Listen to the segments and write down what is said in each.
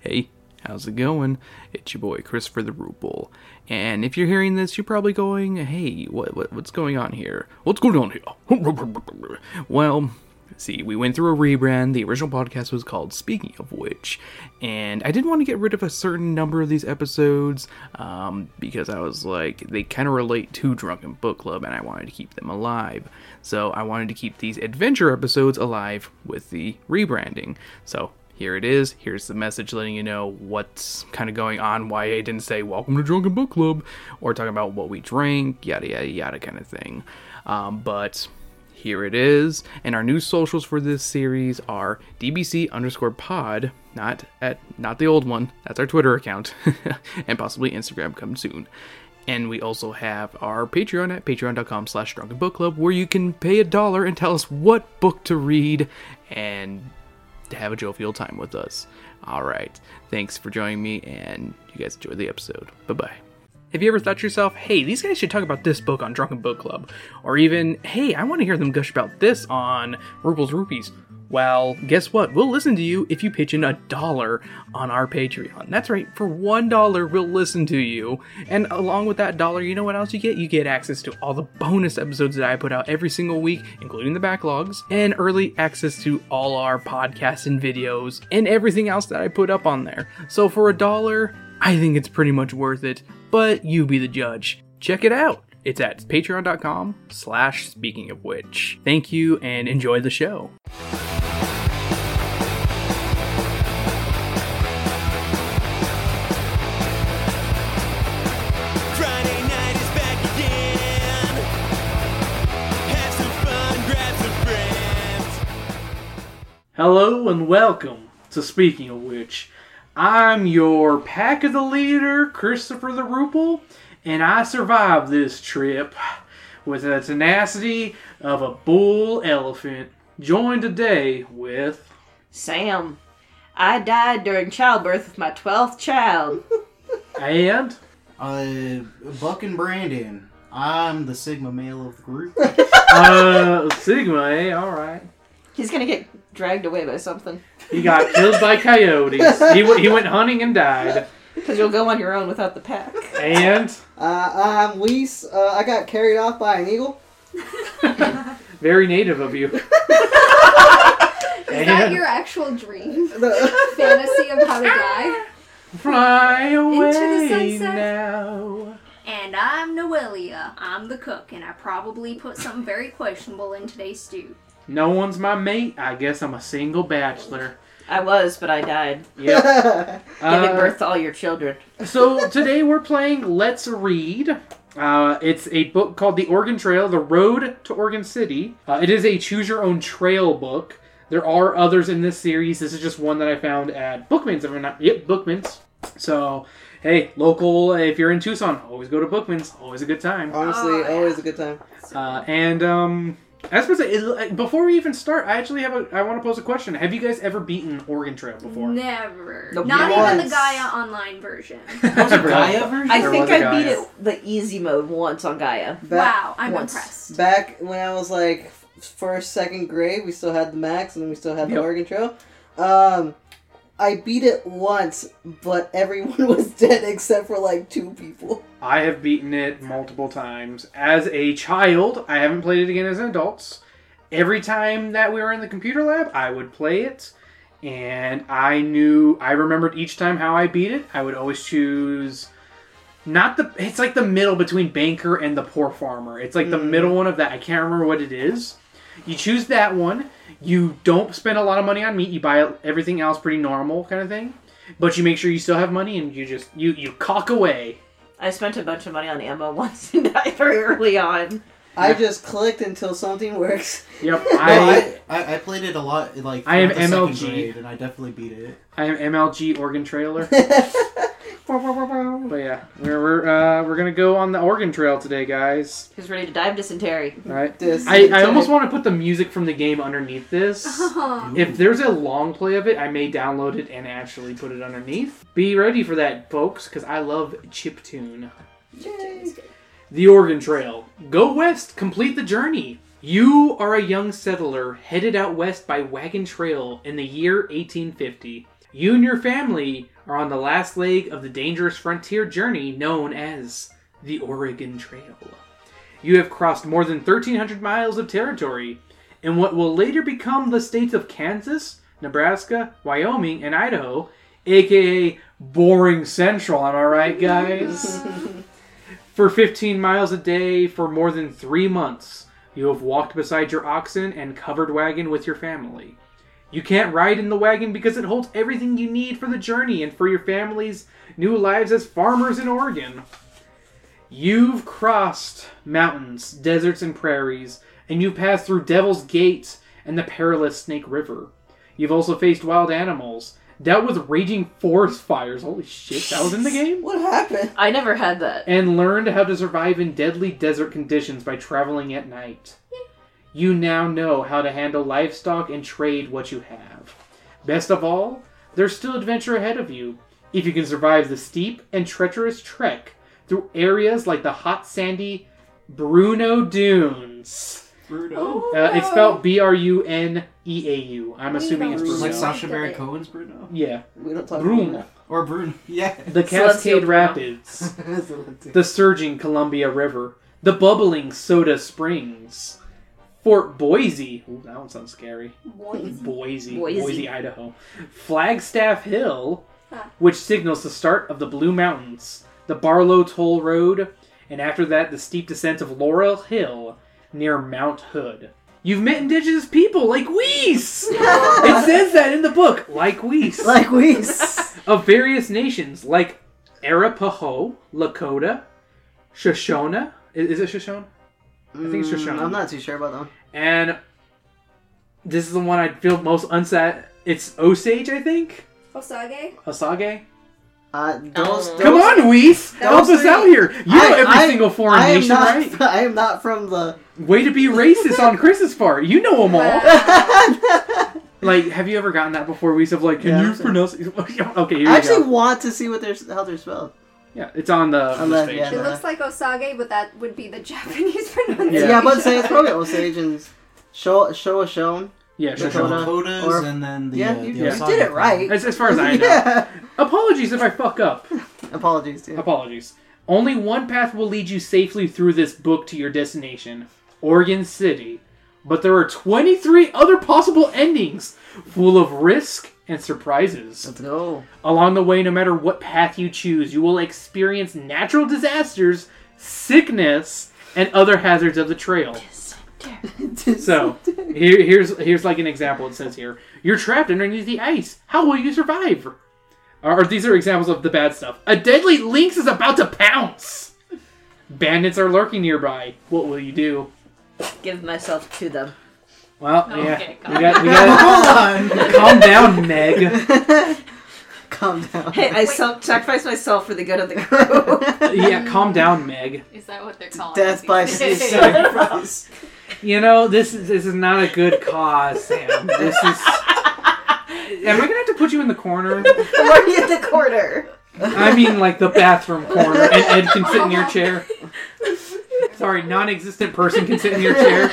Hey, how's it going? It's your boy Christopher the Ruple. And if you're hearing this, you're probably going, hey, what, what what's going on here? What's going on here? well, see, we went through a rebrand. The original podcast was called Speaking of Which, and I didn't want to get rid of a certain number of these episodes um, because I was like, they kind of relate to Drunken Book Club, and I wanted to keep them alive. So I wanted to keep these adventure episodes alive with the rebranding. So here it is. Here's the message letting you know what's kind of going on, why I didn't say welcome to Drunken Book Club, or talking about what we drank, yada yada yada kind of thing. Um, but here it is. And our new socials for this series are DBC underscore pod, not at not the old one. That's our Twitter account, and possibly Instagram come soon. And we also have our Patreon at patreon.com slash drunken book club where you can pay a dollar and tell us what book to read and to have a jovial time with us. All right. Thanks for joining me, and you guys enjoy the episode. Bye bye. Have you ever thought to yourself, hey, these guys should talk about this book on Drunken Book Club? Or even, hey, I want to hear them gush about this on Ruples Rupees. Well, guess what? We'll listen to you if you pitch in a dollar on our Patreon. That's right, for one dollar, we'll listen to you. And along with that dollar, you know what else you get? You get access to all the bonus episodes that I put out every single week, including the backlogs, and early access to all our podcasts and videos, and everything else that I put up on there. So for a dollar, I think it's pretty much worth it, but you be the judge. Check it out. It's at patreon.com slash speaking of which. Thank you and enjoy the show. Hello and welcome to Speaking of Which. I'm your pack of the leader, Christopher the Ruple, and I survived this trip with the tenacity of a bull elephant. Joined today with Sam, I died during childbirth with my 12th child. and Uh, Buck and Brandon. I'm the Sigma male of the group. uh Sigma, eh? Alright. He's gonna get dragged away by something. He got killed by coyotes. He, w- he went hunting and died. Because you'll go on your own without the pack. And Uh, I'm Weiss. Uh, I got carried off by an eagle. very native of you. Is that And your actual dream? The- Fantasy of how to die? fly away the sunset. now. And I'm Noelia. I'm the cook, and I probably put something very questionable in today's stew. No one's my mate. I guess I'm a single bachelor. I was, but I died. Yep. Giving Uh, birth to all your children. so today we're playing Let's Read. Uh, it's a book called The Oregon Trail: The Road to Oregon City. Uh, it is a choose your own trail book. There are others in this series. This is just one that I found at Bookman's. If I'm not, yep, Bookman's. So, hey, local. If you're in Tucson, always go to Bookman's. Always a good time. Honestly, Oh, yeah. always a good time. Uh, and um, I was supposed to say, before we even start, I actually have a. I want to pose a question. Have you guys ever beaten Oregon Trail before? Never. Nope. Not Once. even the Gaia online version. Was it Gaia version? I think I a I beat it the easy mode once on Gaia. Back, wow, I'm once. impressed. back when I was like first, second grade, we still had the max, and then we still had the Yep. Oregon Trail. Um, I beat it once, but everyone was dead except for like two people. I have beaten it multiple times. As a child, I haven't played it again as an adult. Every time that we were in the computer lab, I would play it, and I knew I remembered each time how I beat it. I would always choose not the. It's like the middle between banker and the poor farmer. It's like the Mm. middle one of that. I can't remember what it is. You choose that one. You don't spend a lot of money on meat. You buy everything else pretty normal kind of thing, but you make sure you still have money and you just you you cock away. I spent a bunch of money on ammo once and died very early on. I Yeah. just clicked until something works. Yep, I, I, I, I played it a lot, like I am the MLG. grade, and I definitely beat it. I am MLG Oregon Trailer. But yeah, we're we're, uh, we're gonna go on the Oregon Trail today, guys. Who's ready to dive dysentery? All right. This- I, I almost want to put the music from the game underneath this. Oh, If there's a long play of it, I may download it and actually put it underneath. Be ready for that, folks, because I love chip tune. Yay. The Oregon Trail. Go west, complete the journey. You are a young settler headed out west by wagon trail in the year 1850. You and your family are on the last leg of the dangerous frontier journey known as the Oregon Trail. You have crossed more than 1,300 miles of territory in what will later become the states of Kansas, Nebraska, Wyoming, and Idaho, aka Boring Central. Am I right, guys? for 15 miles a day for more than three months, you have walked beside your oxen and covered wagon with your family. You can't ride in the wagon because it holds everything you need for the journey and for your family's new lives as farmers in Oregon. You've crossed mountains, deserts, and prairies, and you've passed through Devil's Gate and the perilous Snake River. You've also faced wild animals, dealt with raging forest fires. Holy shit, that was in the game? What happened? I never had that. and learned how to survive in deadly desert conditions by traveling at night. You now know how to handle livestock and trade what you have. Best of all, there's still adventure ahead of you if you can survive the steep and treacherous trek through areas like the hot sandy Bruneau Dunes. Bruno. Uh, it's spelled B R U N E A U. I'm assuming it's. Bruno. Like Sacha Did Baron. Cohen's Bruno? Yeah, We don't talk Bruno. about Or Bruno. Yeah. The So let's see Cascade Rapids. the surging Columbia River, the bubbling Soda Springs, Fort Boise. Ooh, that one sounds scary. Boys. Boise, Boise. Boise, Idaho. Flagstaff Hill, Ah. which signals the start of the Blue Mountains, the Barlow Toll Road, and after that, the steep descent of Laurel Hill near Mount Hood. You've met indigenous people like Weiss! it says that in the book, like Weiss Like we. of various nations like Arapaho, Lakota, Shoshone. Is, is it Shoshone? I think it's Shoshone. I'm not too sure about that one. And this is the one I feel most unsat. It's Osage, I think. Osage? Osage. Uh, those, those, Come on, Weiss! Help those us out here. You know I- every I- single foreign I am nation, not, right? I am not from the. Way to be racist on Chris's part. You know them all. Like, have you ever gotten that before? Weiss of like, can Yeah, you I've pronounce? okay, here you I actually go. want to see what they're how they're spelled. Yeah, it's on the, on the Unless- page. yeah. It looks like Osage, but that would be the Japanese pronunciation. Yeah, but say it's probably Osage and Show Show a Shown. Yeah, The Shoshone. Dakota. Dakotas or- and then the. Yeah, uh, you, the you Osage did it right. As, as far as I know. yeah. Apologies if I fuck up. Apologies. Yeah. Apologies. Only one path will lead you safely through this book to your destination, Oregon City. But there are 23 other possible endings, full of risk and surprises. Let's go. Along the way, no matter what path you choose, you will experience natural disasters, sickness, and other hazards of the trail. So, here, here's here's like an example. It says here, you're trapped underneath the ice. How will you survive? Or, or these are examples of the bad stuff. A deadly lynx is about to pounce. Bandits are lurking nearby. What will you do? Give myself to them. Well, Okay, yeah, calm we got we got. Hold on. calm down, Meg. Calm down. Hey, I self- sacrificed myself for the good of the crew. Yeah, calm down, Meg. Is that what they're calling Death it by sacrifice. You know this is this is not a good cause, Sam. This is. Am I gonna have to put you in the corner? Where are you in the corner? I mean, like the bathroom corner, and Ed can sit in your chair. Sorry, non-existent person can sit in your chair.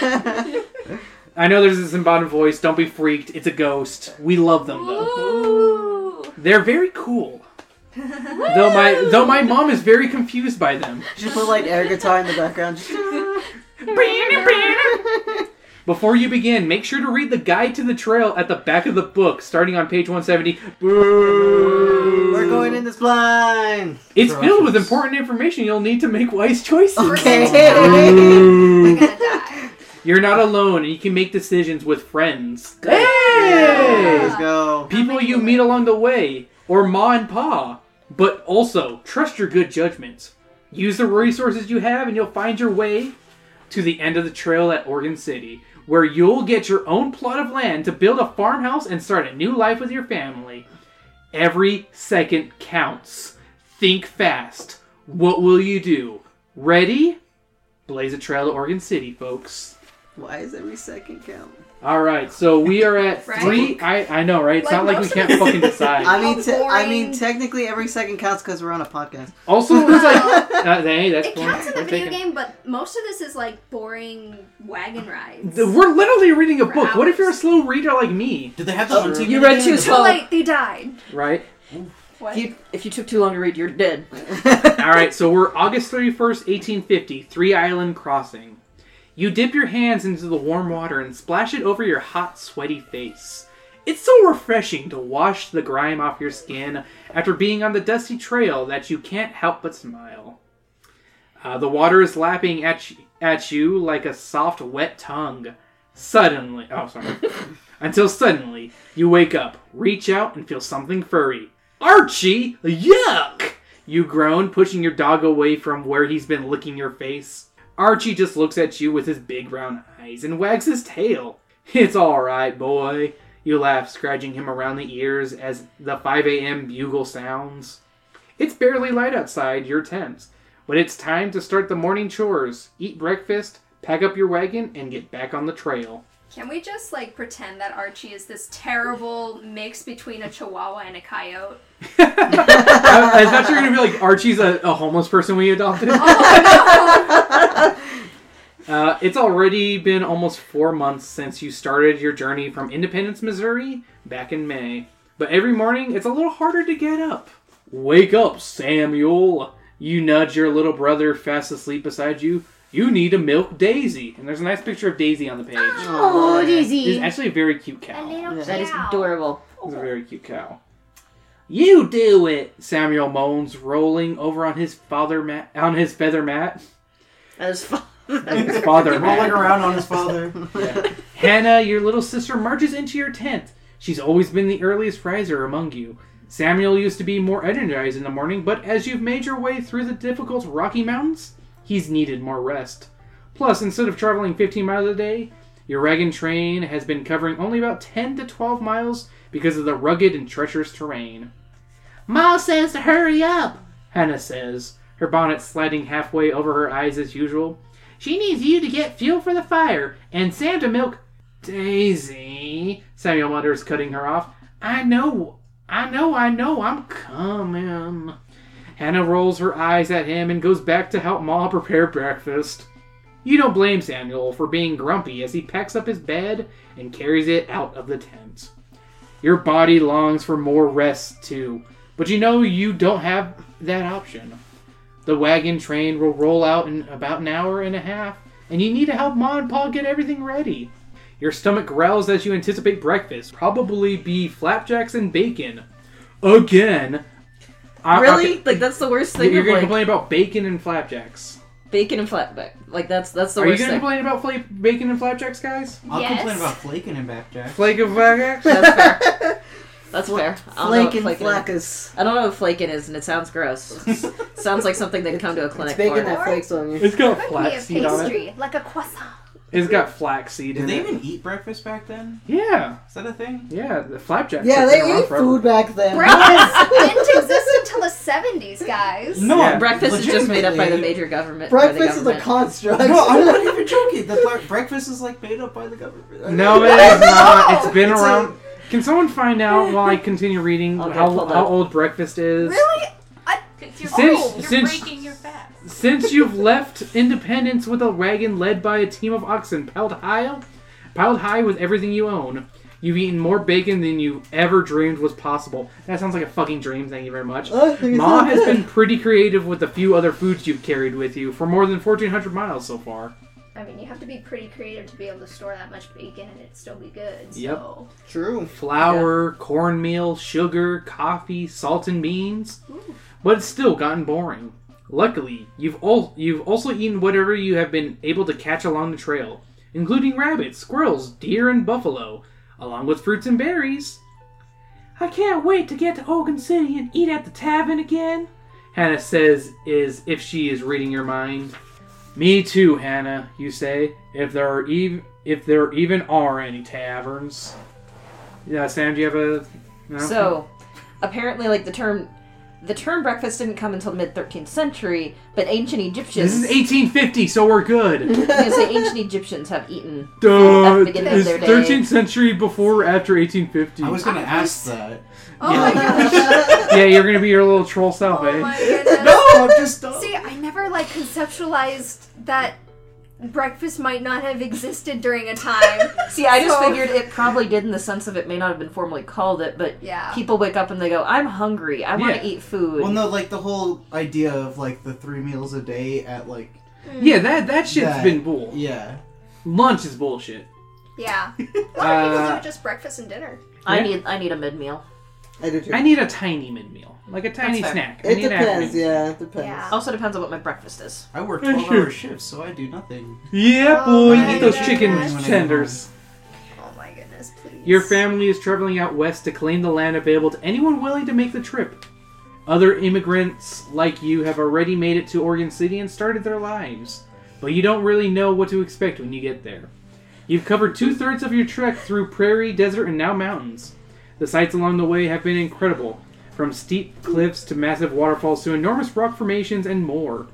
I know there's this embodied voice. Don't be freaked. It's a ghost. We love them though. Ooh. They're very cool. Though my though my mom is very confused by them. Just put like air guitar in the background. Before you begin, make sure to read the guide to the trail at the back of the book, starting on page 170. Boo! We're going in this blind. It's filled with important information you'll need to make wise choices. Okay. We're gonna die. You're not alone, and you can make decisions with friends. Hey, Let's go. People you meet along the way, or ma and pa. But also, trust your good judgment. Use the resources you have, and you'll find your way to the end of the trail at Oregon City, where you'll get your own plot of land to build a farmhouse and start a new life with your family. Every second counts. Think fast. What will you do? Ready? Blaze a trail to Oregon City, folks. Why is every second count? All right, so we are at Right? three. I I know, right? It's Like, not like we most of can't fucking decide. I mean, te- I mean, boring. technically every second counts because we're on a podcast. also, it's like uh, hey, that's It cool. counts in We're a video taking- game, but most of this is like boring wagon rides. We're literally reading a For book. What if you're a hours. slow reader like me? Did they have the hunting? You read minigame? too Too slow. late, they died. Right. What? If you, if you took too long to read, you're dead. All right, so we're August 31st, 1850, Three Island Crossing. You dip your hands into the warm water and splash it over your hot, sweaty face. It's so refreshing to wash the grime off your skin after being on the dusty trail that you can't help but smile. Uh, the water is lapping at, y- at you like a soft, wet tongue. Suddenly, oh, sorry. Until suddenly, you wake up, reach out, and feel something furry. Archie! Yuck! You groan, pushing your dog away from where he's been licking your face. Archie just looks at you with his big round eyes and wags his tail. It's alright, boy. You laugh, scratching him around the ears as the 5 a.m. bugle sounds. It's barely light outside your tent, but it's time to start the morning chores, eat breakfast, pack up your wagon, and get back on the trail. Can we just like pretend that Archie is this terrible mix between a chihuahua and a coyote? I, I thought you were gonna be like Archie's a, a homeless person we adopted. Uh, it's already been almost four months since you started your journey from Independence, Missouri, back in May. But every morning, it's a little harder to get up. Wake up, Samuel! You nudge your little brother fast asleep beside you. You need to milk Daisy. And there's a nice picture of Daisy on the page. Oh, oh Daisy. It's actually a very cute A cow. little That is cow. adorable. It's a very cute cow. You do it, Samuel moans, rolling over on his father mat on his feather mat. That is fun. His father Rolling around on his father. Hannah, your little sister, marches into your tent. She's always been the earliest riser among you. Samuel used to be more energized in the morning, but as you've made your way through the difficult Rocky Mountains, he's needed more rest. Plus, instead of traveling 15 miles a day, your wagon train has been covering only about 10 to 12 miles because of the rugged and treacherous terrain. Ma says to hurry up, Hannah says, her bonnet sliding halfway over her eyes as usual. She needs you to get fuel for the fire and Sam to milk Daisy. Samuel mutters, cutting her off. I know, I know, I know, I'm coming. Hannah rolls her eyes at him and goes back to help Ma prepare breakfast. You don't blame Samuel for being grumpy as he packs up his bed and carries it out of the tent. Your body longs for more rest too, but you know you don't have that option. The wagon train will roll out in about an hour and a half, and you need to help Ma and Pa get everything ready. Your stomach growls as you anticipate breakfast, probably be flapjacks and bacon. Again. I- really? okay, Like that's the worst thing. You're of, gonna like, complain about bacon and flapjacks. bacon and flatback. Like that's that's the worst thing. Are you worst gonna thing. complain about fla- bacon and flapjacks, guys? I'll Yes. complain about flaking and backjack. Flake of flapjacks? That's fair. That's fair. I don't know what Flake and flakin' is. I don't know what flakin is, and it sounds gross. sounds like something they'd come to a clinic It's bacon for. that flakes on you. It's got Could flaxseed on it. pastry, like a croissant. It's got flaxseed Did in they it. even eat breakfast back then? Yeah, Is that a thing? yeah, the flapjacks. Yeah, have they around ate forever. food back then. Breakfast didn't exist until the 70s, guys. No, Yeah. Breakfast is just made up by the legitimately- major government. by the Breakfast is a government. construct. No, I'm not even joking. The bre- breakfast is like made up by the government. No, it is not. It's been It's a- around. Can someone find out while I continue reading I'll get how, pulled how old breakfast is? Really? I, You're, Since- you're since- breaking your fast. Since you've left Independence with a wagon led by a team of oxen piled high, piled high with everything you own, you've eaten more bacon than you ever dreamed was possible. That sounds like a fucking dream. Thank you very much. Oh, I Ma has been pretty creative with the few other foods you've carried with you for more than 1,400 miles so far. I mean, you have to be pretty creative to be able to store that much bacon and it still be good. So. Yep. True. Flour, cornmeal, sugar, coffee, salt, and beans. But it's still gotten boring. Luckily, you've al- you've also eaten whatever you have been able to catch along the trail, including rabbits, squirrels, deer, and buffalo, along with fruits and berries. I can't wait to get to Oregon City and eat at the tavern again. Hannah says, "Is if she is reading your mind." Me too, Hannah. You say, if there are even if there even are any taverns. Yeah, Sam, do you have a? No? So, apparently, like the term the term breakfast didn't come until the mid 13th century, but ancient Egyptians. This is 1850, so we're good. I was gonna say ancient Egyptians have eaten Duh, at the beginning of is their day. 13th century before or after 1850? I was gonna ask that. Oh my gosh. yeah, you're gonna be your little troll self, Oh eh? my goodness. No, I'm just. See, I never like conceptualized that breakfast might not have existed during a time. See, I just So- figured it probably did in the sense of it may not have been formally called it, but Yeah. people wake up and they go, I'm hungry. I want to Yeah. eat food. Well, no, like the whole idea of like the three meals a day at like Yeah, that that shit's That- been bull. yeah. Lunch is bullshit. Yeah. A lot of people Uh, do just breakfast and dinner. I Yeah. need I need a mid meal. I do too. I need a tiny mid meal, like a tiny fair. snack. I it need an depends. afternoon. Yeah, it depends. Yeah. Also depends on what my breakfast is. I work Yeah, twelve sure. hour shifts, so I do nothing. Yeah, Oh boy, my eat those goodness. chicken When I get tenders. Oh my goodness, please. Your family is traveling out west to claim the land available to anyone willing to make the trip. Other immigrants like you have already made it to Oregon City and started their lives, but you don't really know what to expect when you get there. You've covered two thirds of your trek through prairie, desert, and now mountains. The sights along the way have been incredible, from steep cliffs to massive waterfalls to enormous rock formations and more.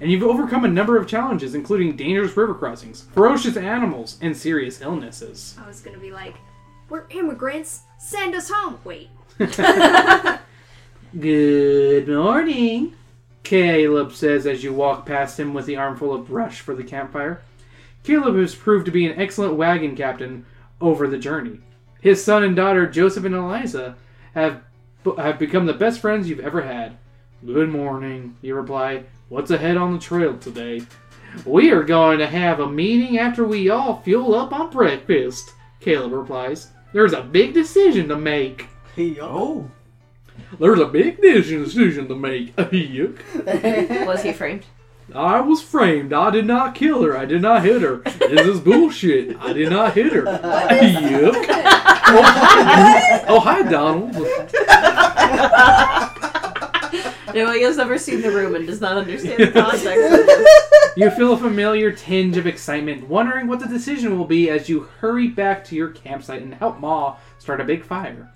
And you've overcome a number of challenges, including dangerous river crossings, ferocious animals, and serious illnesses. I was gonna be like, we're immigrants. Send us home. Wait. Good morning, Caleb says as you walk past him with the armful of brush for the campfire. Caleb has proved to be an excellent wagon captain over the journey. His son and daughter, Joseph and Eliza, have have become the best friends you've ever had. Good morning, you reply. What's ahead on the trail today? We are going to have a meeting after we all fuel up on breakfast, Caleb replies. There's a big decision to make. Oh, There's a big decision to make. Yuck. Was he framed? I was framed. I did not kill her. I did not hit her. This is bullshit. I did not hit her. Yuck. Oh, oh, hi, Donald. No, he has never seen the room and does not understand the context. You feel a familiar tinge of excitement, wondering what the decision will be as you hurry back to your campsite and help Ma start a big fire.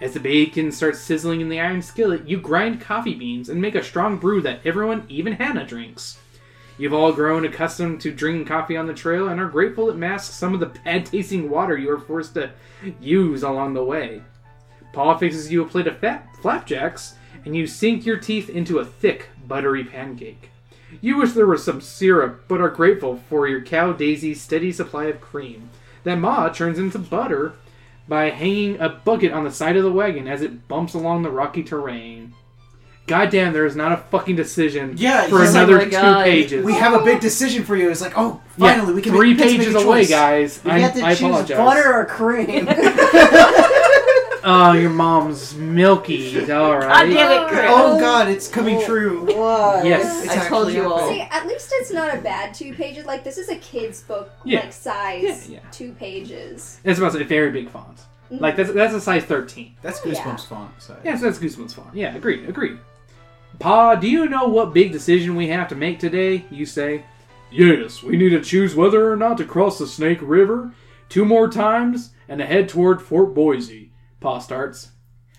As the bacon starts sizzling in the iron skillet, you grind coffee beans and make a strong brew that everyone, even Hannah, drinks. You've all grown accustomed to drinking coffee on the trail and are grateful it masks some of the bad tasting water you are forced to use along the way. Pa fixes you a plate of fat flapjacks, and you sink your teeth into a thick, buttery pancake. You wish there was some syrup, but are grateful for your cow Daisy's steady supply of cream. That Ma turns into butter by hanging a bucket on the side of the wagon as it bumps along the rocky terrain. Goddamn, there is not a fucking decision Yeah, for he's like, another "Oh my two God." pages. we have a big decision for you. It's like, oh, Yeah, finally we can three make, let's make pages a away, choice. guys. You I, have to I choose apologize. butter or cream. Oh, your mom's milky. All God right. damn it, Chris. Oh God, it's coming true. Why? Yes. It's I told you all. See, at least it's not a bad two pages. Like this is a kid's book, Yeah. like size, Yeah, yeah. two pages. It's about a very big font. Mm-hmm. Like that's that's a size thirteen. That's Oh, yeah. Goosebumps font. size. Yeah, so that's Gooseman's font. Yeah, agreed, agreed. Pa, do you know what big decision we have to make today? You say. Yes, we need to choose whether or not to cross the Snake River two more times and to head toward Fort Boise. Pa starts.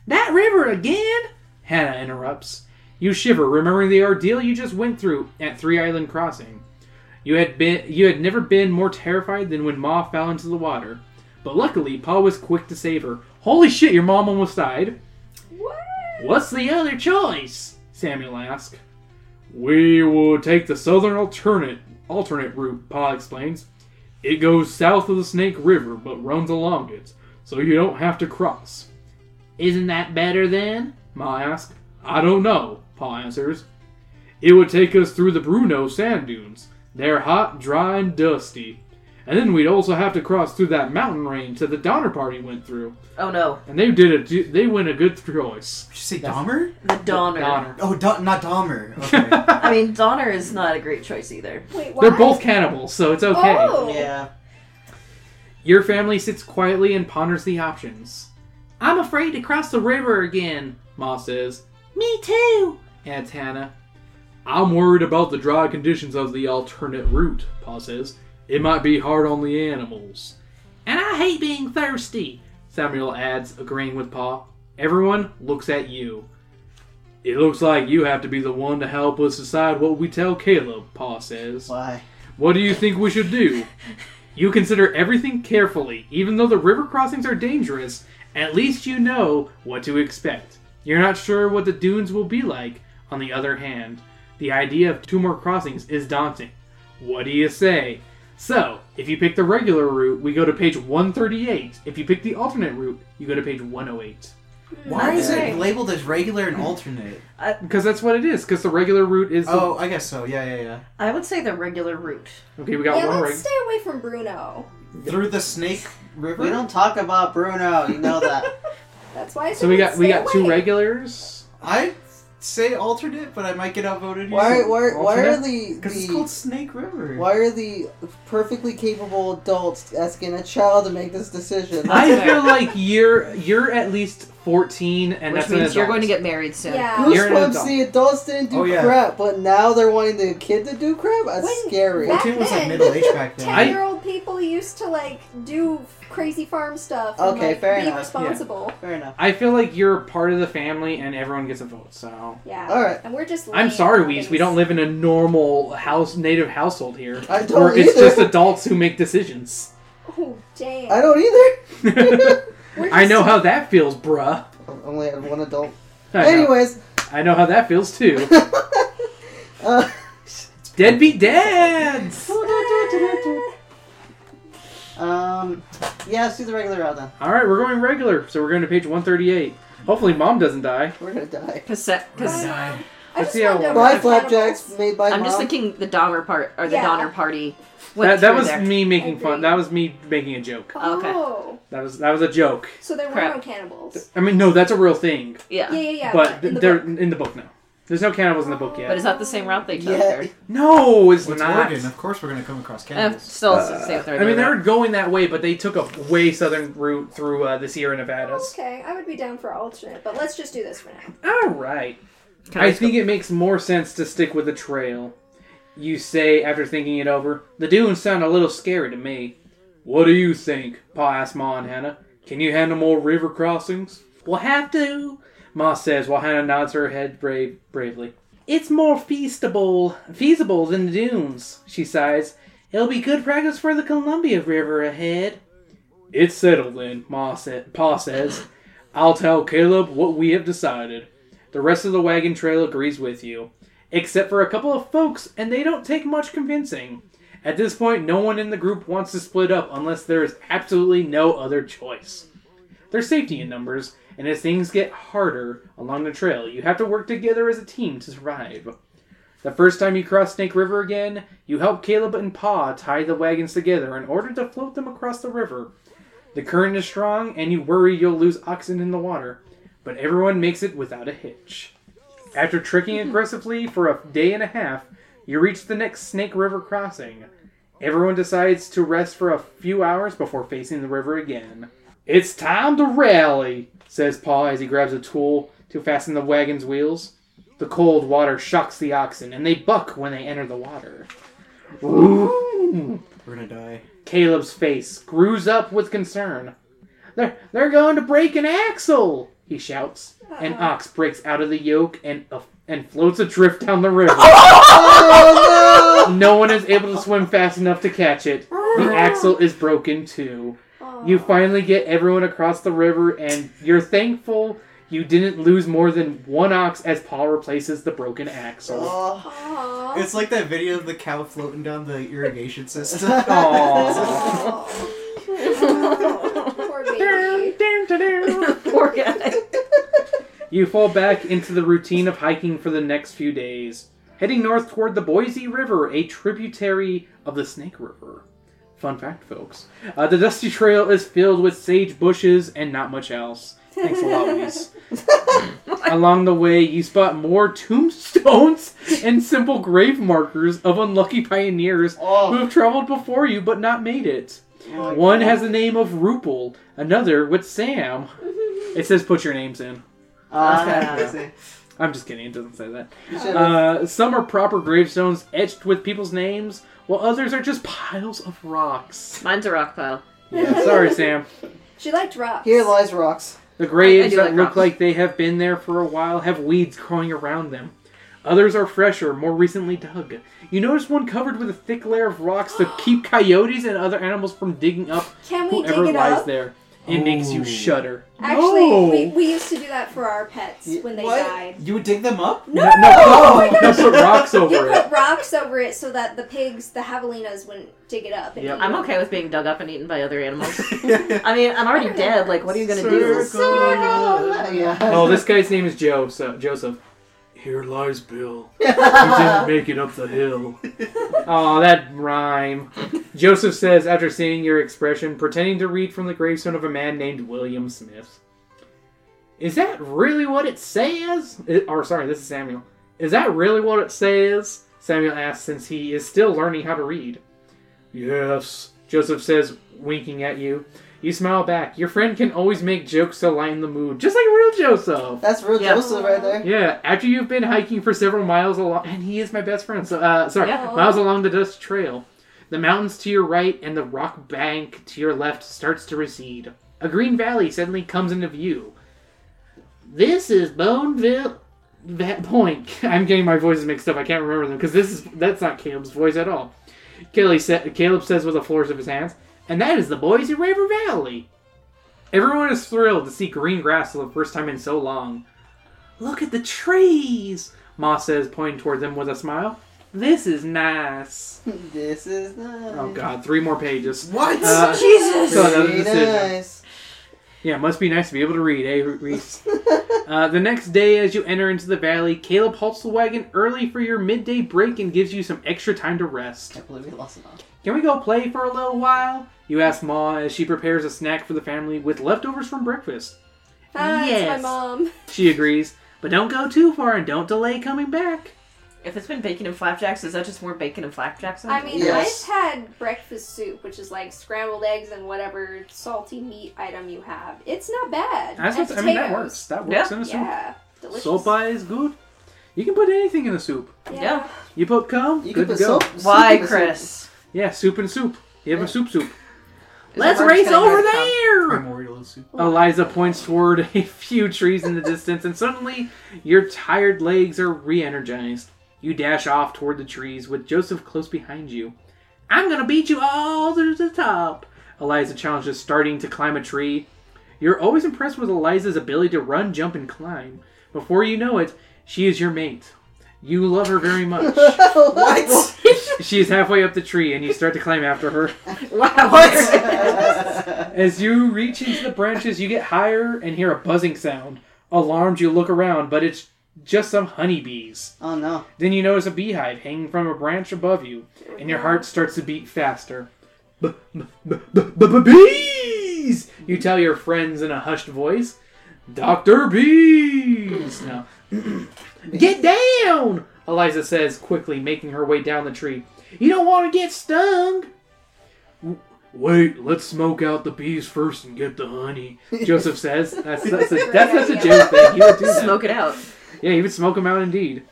That river again? Hannah interrupts. You shiver, remembering the ordeal you just went through at Three Island Crossing. You had been you had never been more terrified than when Ma fell into the water. But luckily, Pa was quick to save her. Holy shit, your mom almost died. What? What's the other choice? Samuel asked. We will take the southern alternate alternate route, Pa explains. It goes south of the Snake River, but runs along it, so you don't have to cross. Isn't that better then? Ma asked. I don't know, Pa answers. It would take us through the Bruneau sand dunes. They're hot, dry, and dusty. And then we'd also have to cross through that mountain range that the Donner Party went through. Oh no, And they did a they went a good choice. Did you say Dahmer? the Donner. Donner. Oh, da- not Dahmer. Okay. I mean, Donner is not a great choice either. Wait, what? They're both cannibals, so it's okay. Oh. Yeah. Your family sits quietly and ponders the options. I'm afraid to cross the river again, Ma says. Me too, adds Hannah. I'm worried about the dry conditions of the alternate route, Pa says. It might be hard on the animals. And I hate being thirsty, Samuel adds, agreeing with Pa. Everyone looks at you. It looks like you have to be the one to help us decide what we tell Caleb, Pa says. Why? What do you think we should do? You consider everything carefully. Even though the river crossings are dangerous, at least you know what to expect. You're not sure what the dunes will be like. On the other hand, the idea of two more crossings is daunting. What do you say? So, if you pick the regular route, we go to page 138. If you pick the alternate route, you go to page 108. Why is Okay. it labeled as regular and alternate? Uh, because that's what it is. Because the regular route is. the- Oh, I guess so. Yeah, yeah, yeah. I would say the regular route. okay, we got yeah, one let's right. stay away from Bruno. Through the Snake River. We don't talk about Bruno. You know that. That's why I said So we let's got we stay got two regulars. I say alternate, but I might get outvoted. Why? Why? Why are the Because it's called Snake River. why are the perfectly capable adults asking a child to make this decision? I feel like you're you're at least 14, and Which that's an means you're going to get married soon. Yeah. You're an Goosebumps, adult. the adults didn't do Oh, yeah. crap, but now they're wanting the kid to do crap? That's When- scary. Back 14 was like then, middle age back then. I- Ten year old people used to like do crazy farm stuff. And, Okay, like, fair be enough. responsible. Fair enough. I feel like you're part of the family, and everyone gets a vote. So Yeah. Alright. And we're just. I'm lame sorry, nowadays. Weez. We don't live in a normal house, native household here. I don't where it's either. just adults who make decisions. Oh damn. I don't either. We're I know how that feels, bruh. I only had one adult. I know. Anyways, I know how that feels too. uh, Deadbeat dads. um, yeah, let's do the regular route then. All right, we're going regular, so we're going to page 138. Hopefully, mom doesn't die. We're gonna die. Because I Let's just see how wanted to it Bye, watch flapjacks made by I'm mom. just thinking the Donner part or the Yeah. Donner party. Went That, that was there. me making fun. That was me making a joke. Okay. Oh. That was that was a joke. So there were Crap. no cannibals. I mean, no, that's a real thing. Yeah. Yeah, yeah, yeah. but in the they're book. in the book now. There's no cannibals in the book yet. But is that the same route they took? Yeah. no, it's What's not. Oregon? Of course, we're gonna come across Eh, cannibals. still it's the same with I mean, they're going that way, but they took a way southern route through uh, the Sierra Nevadas. Okay, I would be down for alternate, but let's just do this for now. All right. Can I just think it makes more sense to stick with the trail. You say after thinking it over, the dunes sound a little scary to me. What do you think? Pa asked Ma and Hannah. Can you handle more river crossings? We'll have to, Ma says while Hannah nods her head brave, bravely. It's more feasible, feasible than the dunes, she sighs. It'll be good practice for the Columbia River ahead. It's settled then, Ma sa- Pa says. I'll tell Caleb what we have decided. The rest of the wagon trail agrees with you, except for a couple of folks, and they don't take much convincing. At this point, no one in the group wants to split up unless there is absolutely no other choice. There's safety in numbers, and as things get harder along the trail, you have to work together as a team to survive. The first time you cross Snake River again, you help Caleb and Pa tie the wagons together in order to float them across the river. The current is strong, and you worry you'll lose oxen in the water, but everyone makes it without a hitch. After trekking mm-hmm. aggressively for a day and a half, you reach the next Snake River crossing. Everyone decides to rest for a few hours before facing the river again. It's time to rally, says Pa as he grabs a tool to fasten the wagon's wheels. The cold water shocks the oxen, and they buck when they enter the water. Ooh. We're gonna die. Caleb's face screws up with concern. They're, they're going to break an axle, he shouts. An ox breaks out of the yoke and, uh, and floats adrift down the river. Oh no one is able to swim fast enough to catch it. The axle is broken too. You finally get everyone across the river, and you're thankful you didn't lose more than one ox as Pa replaces the broken axle. Oh. Aww. It's like that video of the cow floating down the irrigation system. Aww. Poor baby. Poor guy. You fall back into the routine of hiking for the next few days, heading north toward the Boise River, a tributary of the Snake River. Fun fact, folks. Uh, the dusty trail is filled with sage bushes and not much else. Thanks a lot, Luis. Along the way, you spot more tombstones and simple grave markers of unlucky pioneers Oh. who have traveled before you but not made it. One has the name of Rupel, another with Sam. It says put your names in. Ah, Okay. I see. I'm just kidding, it doesn't say that. Uh, some are proper gravestones etched with people's names, while others are just piles of rocks. Mine's a rock pile. Yeah, sorry, Sam. She liked rocks. Here lies rocks. The graves do that like look rocks. like they have been there for a while have weeds growing around them. Others are fresher, more recently dug. You notice one covered with a thick layer of rocks to keep coyotes and other animals from digging up Can we whoever dig it lies up? there. It makes you Ooh. shudder. Actually, No. we, we used to do that for our pets Y- when they What? died. You would dig them up? No, no, Oh no, put rocks You over it. put rocks over it so that the pigs, the javelinas, wouldn't dig it up. And Yep. eat I'm them. okay with being dug up and eaten by other animals. I mean, I'm already dead. Like, what are you gonna do? yeah. Oh, this guy's name is Joe, so Joseph. Here lies Bill. He didn't make it up the hill. Oh, that rhyme. Joseph says after seeing your expression, pretending to read from the gravestone of a man named William Smith. Is that really what it says? It- or sorry, this is Samuel. Is that really what it says? Samuel asks since he is still learning how to read. Yes, Joseph says, winking at you. You smile back. Your friend can always make jokes to lighten the mood, just like real Joseph. That's real Yeah. Joseph right there. Yeah, after you've been hiking for several miles along, and he is my best friend. So, uh, sorry, Yeah. miles along the dust trail. The mountains to your right and the rock bank to your left starts to recede. A green valley suddenly comes into view. This is Bonneville That Point. I'm getting my voices mixed up. I can't remember them because this is that's not Caleb's voice at all. Kelly sa- Caleb says with a flourish of his hands, and that is the Boise River Valley. Everyone is thrilled to see green grass for the first time in so long. Look at the trees, Ma says, pointing toward them with a smile. This is nice. This is nice. Oh god, three more pages. What? Uh, Jesus! So another Very decision. nice. Yeah, it must be nice to be able to read, eh, Reese? uh, the next day, as you enter into the valley, Caleb halts the wagon early for your midday break and gives you some extra time to rest. Can't believe we lost it all. Can we go play for a little while? You ask Ma as she prepares a snack for the family with leftovers from breakfast. Ah, it's Yes. my mom. She agrees, but don't go too far and don't delay coming back. If it's been bacon and flapjacks, is that just more bacon and flapjacks? I mean, Yes. I've had breakfast soup, which is like scrambled eggs and whatever salty meat item you have. It's not bad. That's And what, I mean, that works. That works Yeah. in a soup. Yeah, delicious. Sopa is good. You can put anything in a soup. Yeah. Yeah. You put cum, You good can to put go. soap. soup Why, in the soup. Chris? Yeah, soup and soup. You have Yeah. a soup soup. Let's that where it's race over there! Primordial soup. Eliza points toward a few trees in the distance, and suddenly your tired legs are re energized. You dash off toward the trees with Joseph close behind you. I'm gonna beat you all to the top! Eliza challenges, starting to climb a tree. You're always impressed with Eliza's ability to run, jump, and climb. Before you know it, she is your mate. You love her very much. What? she is halfway up the tree, and you start to climb after her. What? As you reach into the branches, you get higher and hear a buzzing sound. Alarmed, you look around, but it's just some honeybees. oh no. Then you notice a beehive hanging from a branch above you, and your heart starts to beat faster. Bees! You tell your friends in a hushed voice. Dr. Bees! Now, get down! Eliza says quickly, making her way down the tree. You don't want to get stung! Wait, let's smoke out the bees first and get the honey. Joseph says. That's that's a, that's, that's a Joe thing. He would do that. Smoke it out. Yeah, he would smoke them out indeed.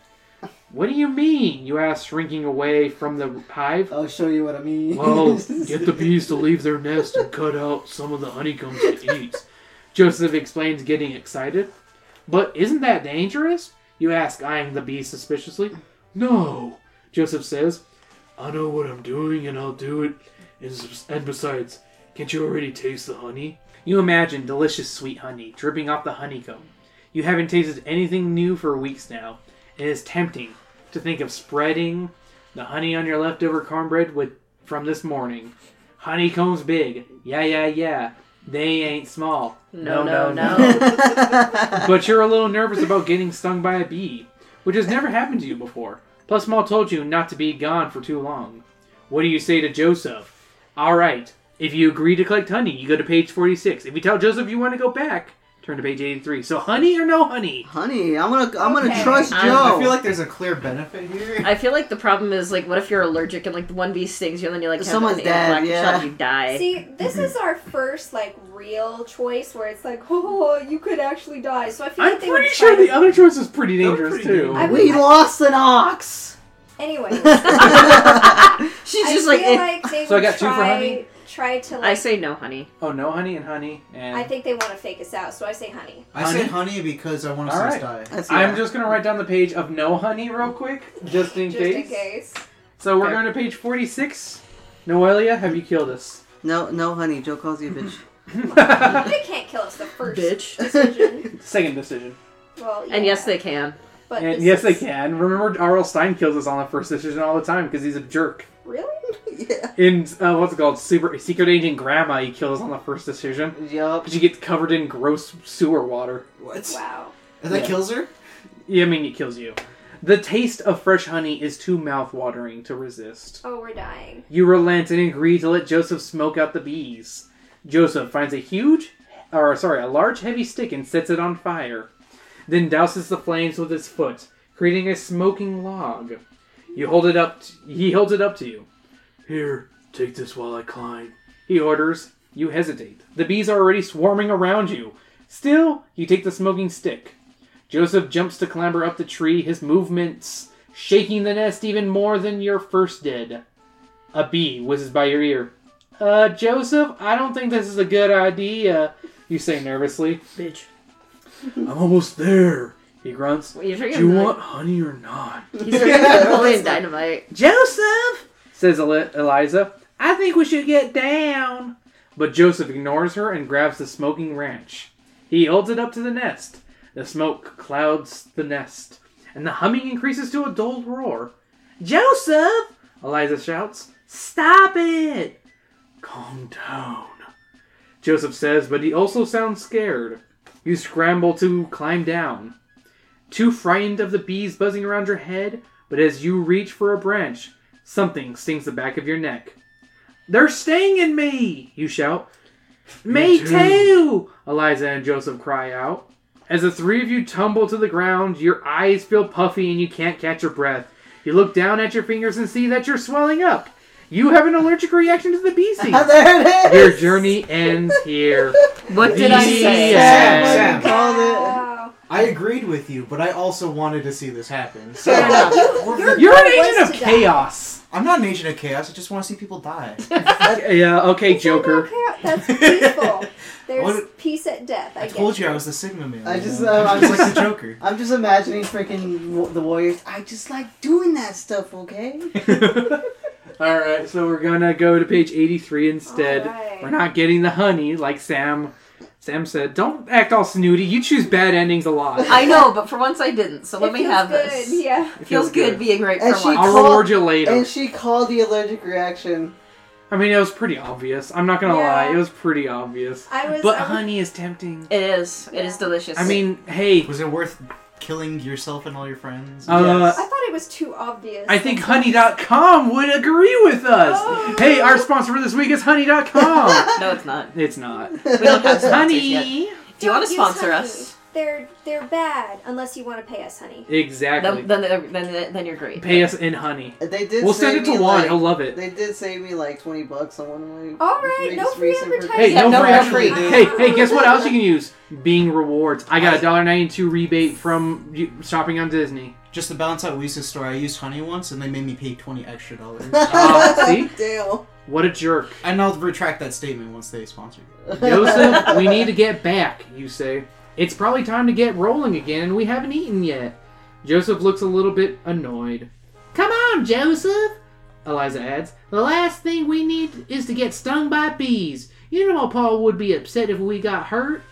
What do you mean? You ask, shrinking away from the hive. I'll show you what I mean. Well, get the bees to leave their nest and cut out some of the honeycombs to eat. Joseph explains, getting excited. But isn't that dangerous? You ask, eyeing the bee suspiciously. No, Joseph says. I know what I'm doing and I'll do it. And, besides, can't you already taste the honey? You imagine delicious sweet honey dripping off the honeycomb. You haven't tasted anything new for weeks now. and It is tempting to think of spreading the honey on your leftover cornbread with from this morning. Honeycomb's big. Yeah, yeah, yeah. They ain't small. No, no, no. but you're a little nervous about getting stung by a bee, which has never happened to you before. Plus, Maul told you not to be gone for too long. What do you say to Joseph? All right. If you agree to collect honey, you go to page 46. If you tell Joseph you want to go back, turn to page 83. So, honey or no honey? Honey, I'm gonna I'm gonna Okay. trust Joe. I- I feel like there's a clear benefit here. I feel like the problem is like, what if you're allergic and like the one bee stings you and then you like have Someone's an dead, anaphylactic yeah. shot and you die. See, this is our first like real choice where it's like, oh, you could actually die. So I feel I'm like they pretty would sure try the other choice is pretty That was dangerous, pretty too. I we would- lost an ox. Anyway, She's I just feel like, eh. like they So I would got two for try honey? Try to like. I say no, honey. Oh no, honey and honey and. I think they want to fake us out, so I say honey. I say Honey? honey because I want to All see us die. That's I'm just gonna write down the page of no honey real quick, just in case. Just case. in case. So we're Okay. going to page 46. Noelia, have you killed us? No, no, honey. Joe calls you a bitch. They can't kill us the first Bitch. decision. Second decision. Well, And yes, yeah, they can. But And this yes, they is- can. Remember, R.L. Stine kills us on the first decision all the time because he's a jerk. Really? yeah. In uh, what's it called, Super Secret Agent Grandma, he kills on the first decision Yup. because you get covered in gross sewer water. What? Wow. And that Yeah. kills her? Yeah, I mean, it kills you. The taste of fresh honey is too mouth-watering to resist. Oh, we're dying. You relent and agree to let Joseph smoke out the bees. Joseph finds a huge, or sorry, a large heavy stick and sets it on fire. Then douses the flames with his foot, creating a smoking log. You hold it up. T- he holds it up to you. Here, take this while I climb. He orders. You hesitate. The bees are already swarming around you. Still, you take the smoking stick. Joseph jumps to clamber up the tree, his movements shaking the nest even more than your first did. A bee whizzes by your ear. Uh, Joseph, I don't think this is a good idea, you say nervously. Bitch. I'm almost there, he grunts. You're Do you want honey or not? He's drinking Napoleon Dynamite. Joseph, says Eli- Eliza, I think we should get down. But Joseph ignores her and grabs the smoking ranch. He holds it up to the nest. The smoke clouds the nest, and the humming increases to a dull roar. Joseph! Eliza shouts. Stop it! Calm down. Joseph says, but he also sounds scared. You scramble to climb down. Too frightened of the bees buzzing around your head, but as you reach for a branch, something stings the back of your neck. They're stinging me! You shout. Me, too." too! Eliza and Joseph cry out. As the three of you tumble to the ground, your eyes feel puffy and you can't catch your breath. You look down at your fingers and see that you're swelling up. You have an allergic reaction to the bee seed. there it is. Your journey ends here. What did I The say? end. Sam. Called it. Wow. I agreed with you, but I also wanted to see this happen. So Fair enough. we're- You're an goal agent of to die. chaos. I'm not an agent of chaos. I just want to see people die. Yeah, okay, Joker. Okay, that's peaceful. There's What- peace at death. I, I told you it. I was the Sigma man. I you just, know? uh, I'm just like the Joker. I'm just imagining freaking wa- the Warriors. I just like doing that stuff, okay? All right, so we're gonna go to page 83 instead. All right. We're not getting the honey, like Sam. Sam said, "Don't act all snooty. You choose bad endings a lot." I know, but for once I didn't, so It let me feels have good. this. Yeah. It feels good being right And for she once. I'll reward you later. And she called the allergic reaction. I mean, it was pretty obvious. I'm not gonna Yeah. lie, it was pretty obvious. I was. But I was honey is tempting. It is. It is delicious. I mean, hey, Was it worth killing yourself and all your friends? uh, Yes. I thought it was too obvious. I think That's- Honey.com would agree with us. Oh. Hey, our sponsor for this week is Honey.com. no, it's not. it's not. We don't have Honey. yet. Do you want to sponsor honey. us? They're they're bad unless you want to pay us, honey. Exactly. Then, then, then, then you're great. Pay us in honey. They did. We'll send it to Juan. like- He'll love it. They did save me like twenty bucks on one of my. All right, re- no free advertising. Hey, no, no, free free. Hey, hey, guess what else you can use? Bing rewards. I got a dollar ninety two rebate from shopping on Disney. Just to balance out Lisa's store, I used honey once, and they made me pay twenty extra dollars. Ah, see? Damn. What a jerk. and I'll retract that statement once they sponsor. you. Joseph, we need to get back, you say. It's probably time to get rolling again, and we haven't eaten yet. Joseph looks a little bit annoyed. Come on, Joseph, Eliza adds. The last thing we need is to get stung by bees. You know Paul would be upset if we got hurt.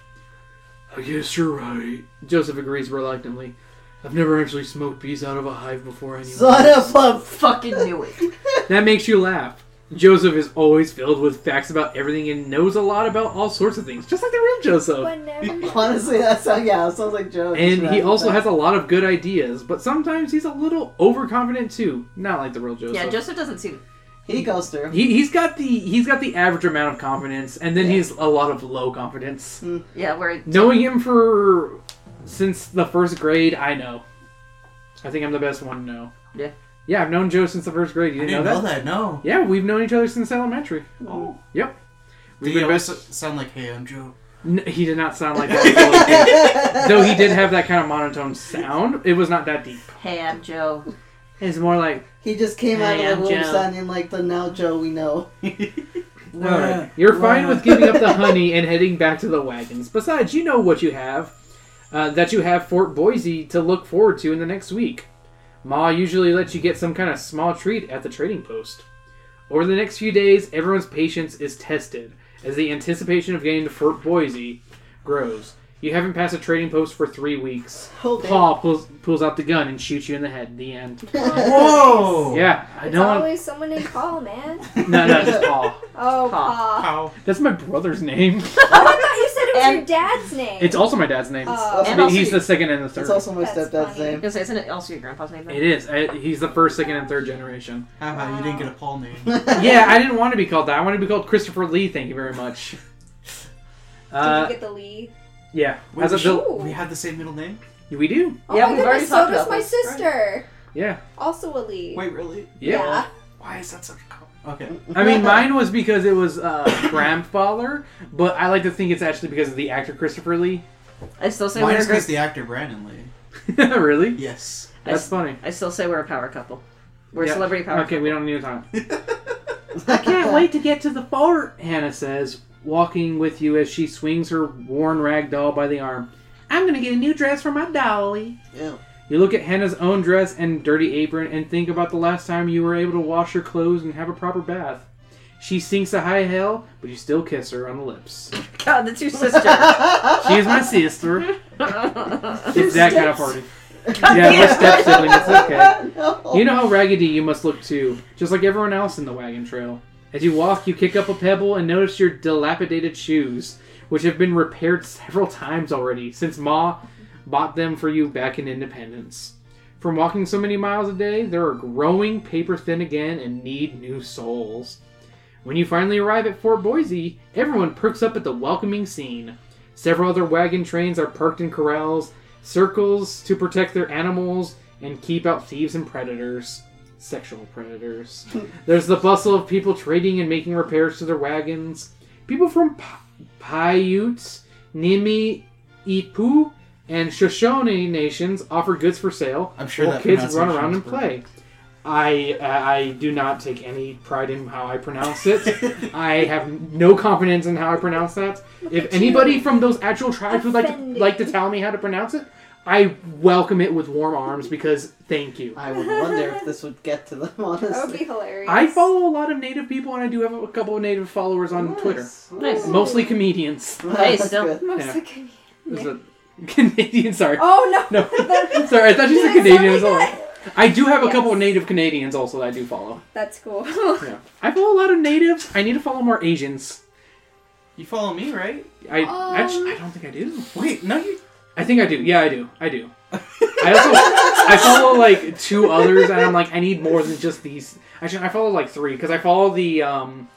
I guess you're right. Joseph agrees reluctantly. I've never actually smoked bees out of a hive before anyway. Son of a. Fucking knew it. That makes you laugh. Joseph is always filled with facts about everything and knows a lot about all sorts of things, just like the real Joseph. Whenever. Honestly, that sounds yeah, it sounds like Joe. And he also has a lot of good ideas, but sometimes he's a little overconfident too. Not like the real Joseph. Yeah, Joseph doesn't seem. He goes through. he he's got the he's got the average amount of confidence, and then he's a lot of low confidence. Hmm. Yeah, where. Knowing him for since the first grade, I know. I think I'm the best one to know. Yeah. Yeah, I've known Joe since the first grade. You didn't, didn't know that? No. Yeah, we've known each other since elementary. Oh. Yep. Do We've you been always best. sound like, "Hey, I'm Joe"? N- he did not sound like that. Though he did have that kind of monotone sound, it was not that deep. Hey, I'm Joe. It's more like, He just came out of the womb Joe. sounding like the now Joe we know. Alright. You're fine with giving up the honey and heading back to the wagons. Besides, you know what you have. Uh, that you have Fort Boise to look forward to in the next week. Ma usually lets you get some kind of small treat at the trading post. Over the next few days, everyone's patience is tested as the anticipation of getting to Fort Boise grows. You haven't passed a trading post for three weeks. Hold it. Paul pulls pulls out the gun and shoots you in the head. The end. Whoa! Yeah, I It's don't. always someone named Paul, man. No, no, just Paul. Oh, Paul. Paul. Ow. That's my brother's name. Oh, I thought you said it was And- your dad's name. It's also my dad's name. And also he's the second and the third. It's also my That's stepdad's funny. Name. was gonna say, isn't it also your grandpa's name? Then? It is. I, he's the first, second, and third generation. Haha, you didn't get a Paul name. yeah, I didn't want to be called that. I wanted to be called Christopher Lee. Thank you very much. Did Uh, you get the Lee? yeah. Wait, As a we, Bill- we had the same middle name? we do. Oh Yeah, my we've already goodness, so talked does about my this. sister. Yeah. Also a lead. Wait, really? Yeah. Why is that such a com- Okay. I mean, mine was because it was uh, grandfather, but I like to think it's actually because of the actor Christopher Lee. I still say Mine we're is a because great. the actor Brandon Lee. really? Yes. That's funny. I still say we're a power couple. We're Yeah. a celebrity power. Okay, couple. we don't need to talk. I can't wait to get to the fort, Hannah says, walking with you as she swings her worn rag doll by the arm. I'm gonna get a new dress for my dolly. Yeah. You look at Hannah's own dress and dirty apron and think about the last time you were able to wash your clothes and have a proper bath. She sinks a high hell, but you still kiss her on the lips. God, that's your sister. She is my sister. It's that kind of party. Yeah, we're step siblings. It's okay. No. You know how raggedy you must look too, just like everyone else in the wagon trail. As you walk, you kick up a pebble and notice your dilapidated shoes, which have been repaired several times already since Ma bought them for you back in Independence. From walking so many miles a day, they are growing paper thin again and need new soles. When you finally arrive at Fort Boise, everyone perks up at the welcoming scene. Several other wagon trains are parked in corrals, circles to protect their animals and keep out thieves and predators. Sexual predators. There's the bustle of people trading and making repairs to their wagons. People from P- Paiutes, Nimi, Ipu, and Shoshone nations offer goods for sale. I'm sure while that kids run around and play. I uh, I do not take any pride in how I pronounce it. I have no confidence in how I pronounce that. if anybody you. from those actual tribes would like to, like to tell me how to pronounce it, I welcome it with warm arms because thank you. I would wonder if this would get to them, honestly. That would be hilarious. I follow a lot of native people and I do have a couple of native followers on Twitter. Nice. Mostly comedians. Hey, That's Mostly Yeah. Canadian. There's a Canadian, sorry. Oh no! No, sorry, I thought you said Did I Canadian as well. I do have a Yes. couple of native Canadians also that I do follow. That's cool. Yeah. I follow a lot of natives. I need to follow more Asians. You follow me, right? I Um, actually I don't think I do. Wait, no, you. I think I do. Yeah, I do. I do. I also I follow like two others, and I'm like I need more than just these. Actually, I follow like three because I follow the um.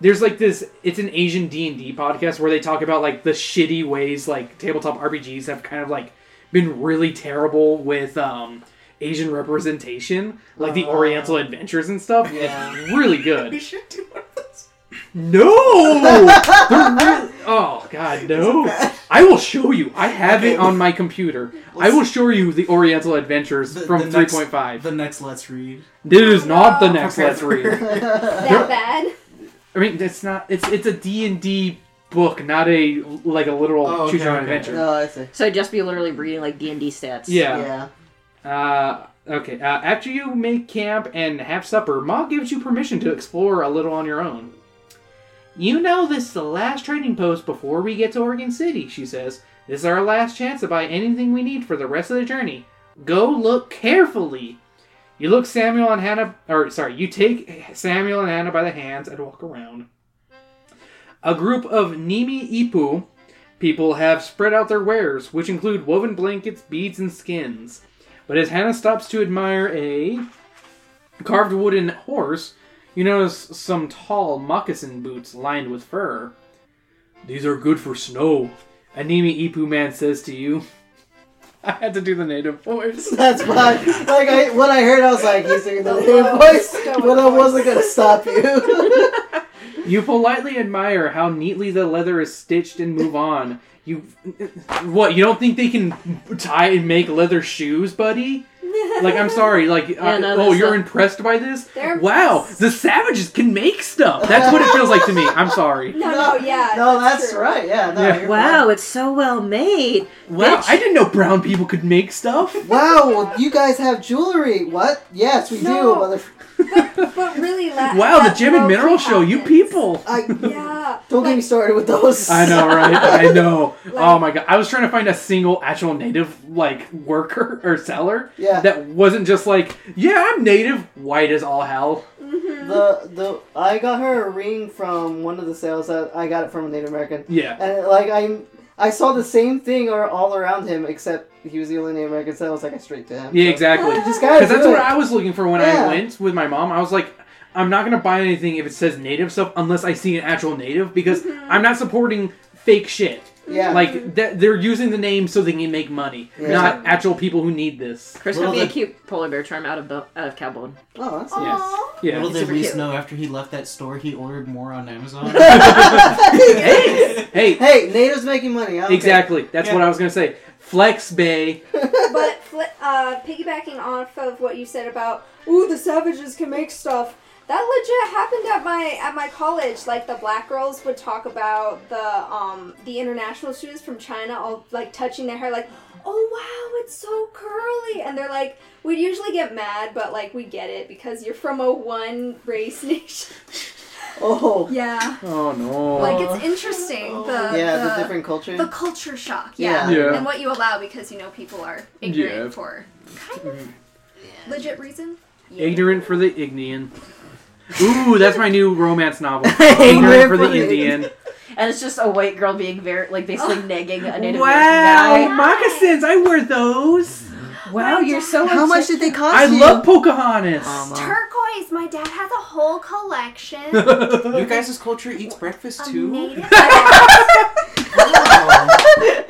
There's like this. It's an Asian D and D podcast where they talk about like the shitty ways like tabletop RPGs have kind of like been really terrible with um Asian representation, like the Uh, Oriental Adventures and stuff. yeah. It's really good. We should do one of those. No! They're really- oh god, no. I will show you. I have it on my computer. I will show you the Oriental Adventures The- from the next- 3.5. The next Let's Read. This is not the next Let's Read. that bad? I mean, it's not. It's it's a D and D book, not a like a literal Oh, okay, choose your own okay. adventure. No, I see. So I'd just be literally reading like D and D stats. Yeah. Yeah. Uh, okay. Uh, after you make camp and have supper, Ma gives you permission to explore a little on your own. You know this is the last trading post before we get to Oregon City, she says. This is our last chance to buy anything we need for the rest of the journey. Go look carefully. You look Samuel and Hannah, or sorry, you take Samuel and Hannah by the hands and walk around. A group of Nimi Ipu people have spread out their wares, which include woven blankets, beads, and skins. But as Hannah stops to admire a carved wooden horse, you notice some tall moccasin boots lined with fur. These are good for snow, Animi Ipu man says to you. I had to do the native voice. That's why, Like I, when I heard, I was like, "He's doing the The native lowest voice," stoic but I wasn't gonna stop you. You politely admire how neatly the leather is stitched and move on. You, what? You don't think they can tie and make leather shoes, buddy? Like, I'm sorry. Like, uh, no, oh, you're not- impressed by this? They're Wow, impressed. the savages can make stuff. That's what it feels like to me. I'm sorry. No, no, yeah. No, that's, true. right. Yeah, no. Yeah. You're Wow, it's so well made. Wow, Bitch. I didn't know brown people could make stuff. fine. Wow, you guys have jewelry. What? Yes, we No. do, mother. But really, la- Wow, the that Gem and Mineral Show, you people. I Yeah. don't get me started with those. I know, right? I know. oh my god, I was trying to find a single actual native like worker or seller Yeah. that wasn't just like, yeah, I'm native, white as all hell. Mm-hmm. The the I got her a ring from one of the sales that I got it from a Native American, Yeah. and like I I saw the same thing or all around him except he was the only Native American, so I was like I straight to him. Yeah, So, exactly. Just gotta Because that's do what. I was looking for when Yeah. I went with my mom. I was like, I'm not gonna buy anything if it says native stuff unless I see an actual native because mm-hmm. I'm not supporting fake shit. Yeah. Like th- they're using the name so they can make money, Yeah. not actual people who need this. Chris Little be me a cute polar bear charm out of the out of Cowbone. oh, that's Yes. Yeah. Little did super we know after he left that store, he ordered more on Amazon. Hey, hey, Hey, natives making money. I don't exactly. That's Yeah. what I was gonna say. Flex Bay. But fli uh, piggybacking off of what you said about, ooh, the savages can make stuff. That legit happened at my at my college. Like the black girls would talk about the um the international students from China all like touching their hair, like, oh wow, it's so curly, and they're like, we'd usually get mad, but like we get it because you're from a one race nation. Oh, yeah, Oh no. like it's interesting. The yeah, the, the different culture. the culture shock, Yeah. yeah. Yeah. and what you allow because you know people are ignorant Yeah. for kind of legit reason. Yeah. Ignorant for the Ignian. Ooh, that's my new romance novel. Ignorant for the Indian. And it's just a white girl being very like basically negging a Native Wow, American guy. moccasins! I wear those. Wow, you're so How much did they cost I you? love Pocahontas. Um, Turquoise. My dad has a whole collection. you guys' culture eats breakfast of too? native.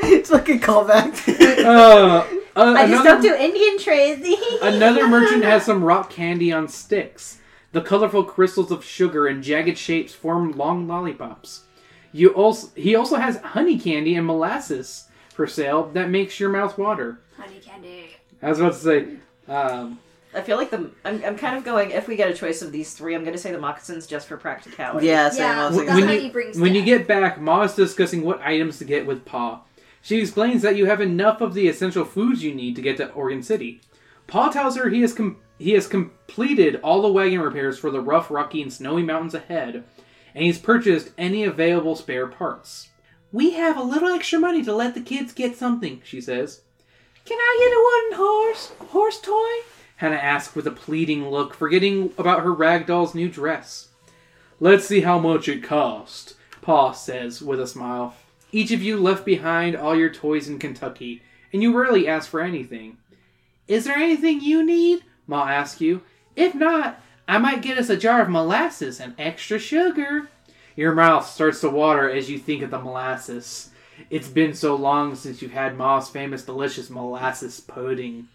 it's like a callback. Uh, uh, I just another, don't do Indian trades. another merchant has some rock candy on sticks. The colorful crystals of sugar in jagged shapes form long lollipops. You also he also has honey candy and molasses for sale that makes your mouth water. Honey candy. I was about to say, um, I feel like the I'm, I'm kind of going. If we get a choice of these three, I'm going to say the moccasins just for practicality. yeah, same. Yeah, I was When- that's you- When you get back, Ma is discussing what items to get with Pa. She explains that you have enough of the essential foods you need to get to Oregon City. Pa tells her he has com- he has completed all the wagon repairs for the rough, rocky, and snowy mountains ahead, and he's purchased any available spare parts. We have a little extra money to let the kids get something, she says. Can I get a wooden horse? Horse toy? Hannah asks with a pleading look, forgetting about her rag doll's new dress. Let's see how much it cost, Pa says with a smile. Each of you left behind all your toys in Kentucky, and you rarely ask for anything. Is there anything you need? Ma asks you. If not, I might get us a jar of molasses and extra sugar. Your mouth starts to water as you think of the molasses. It's been so long since you've had Ma's famous delicious molasses pudding.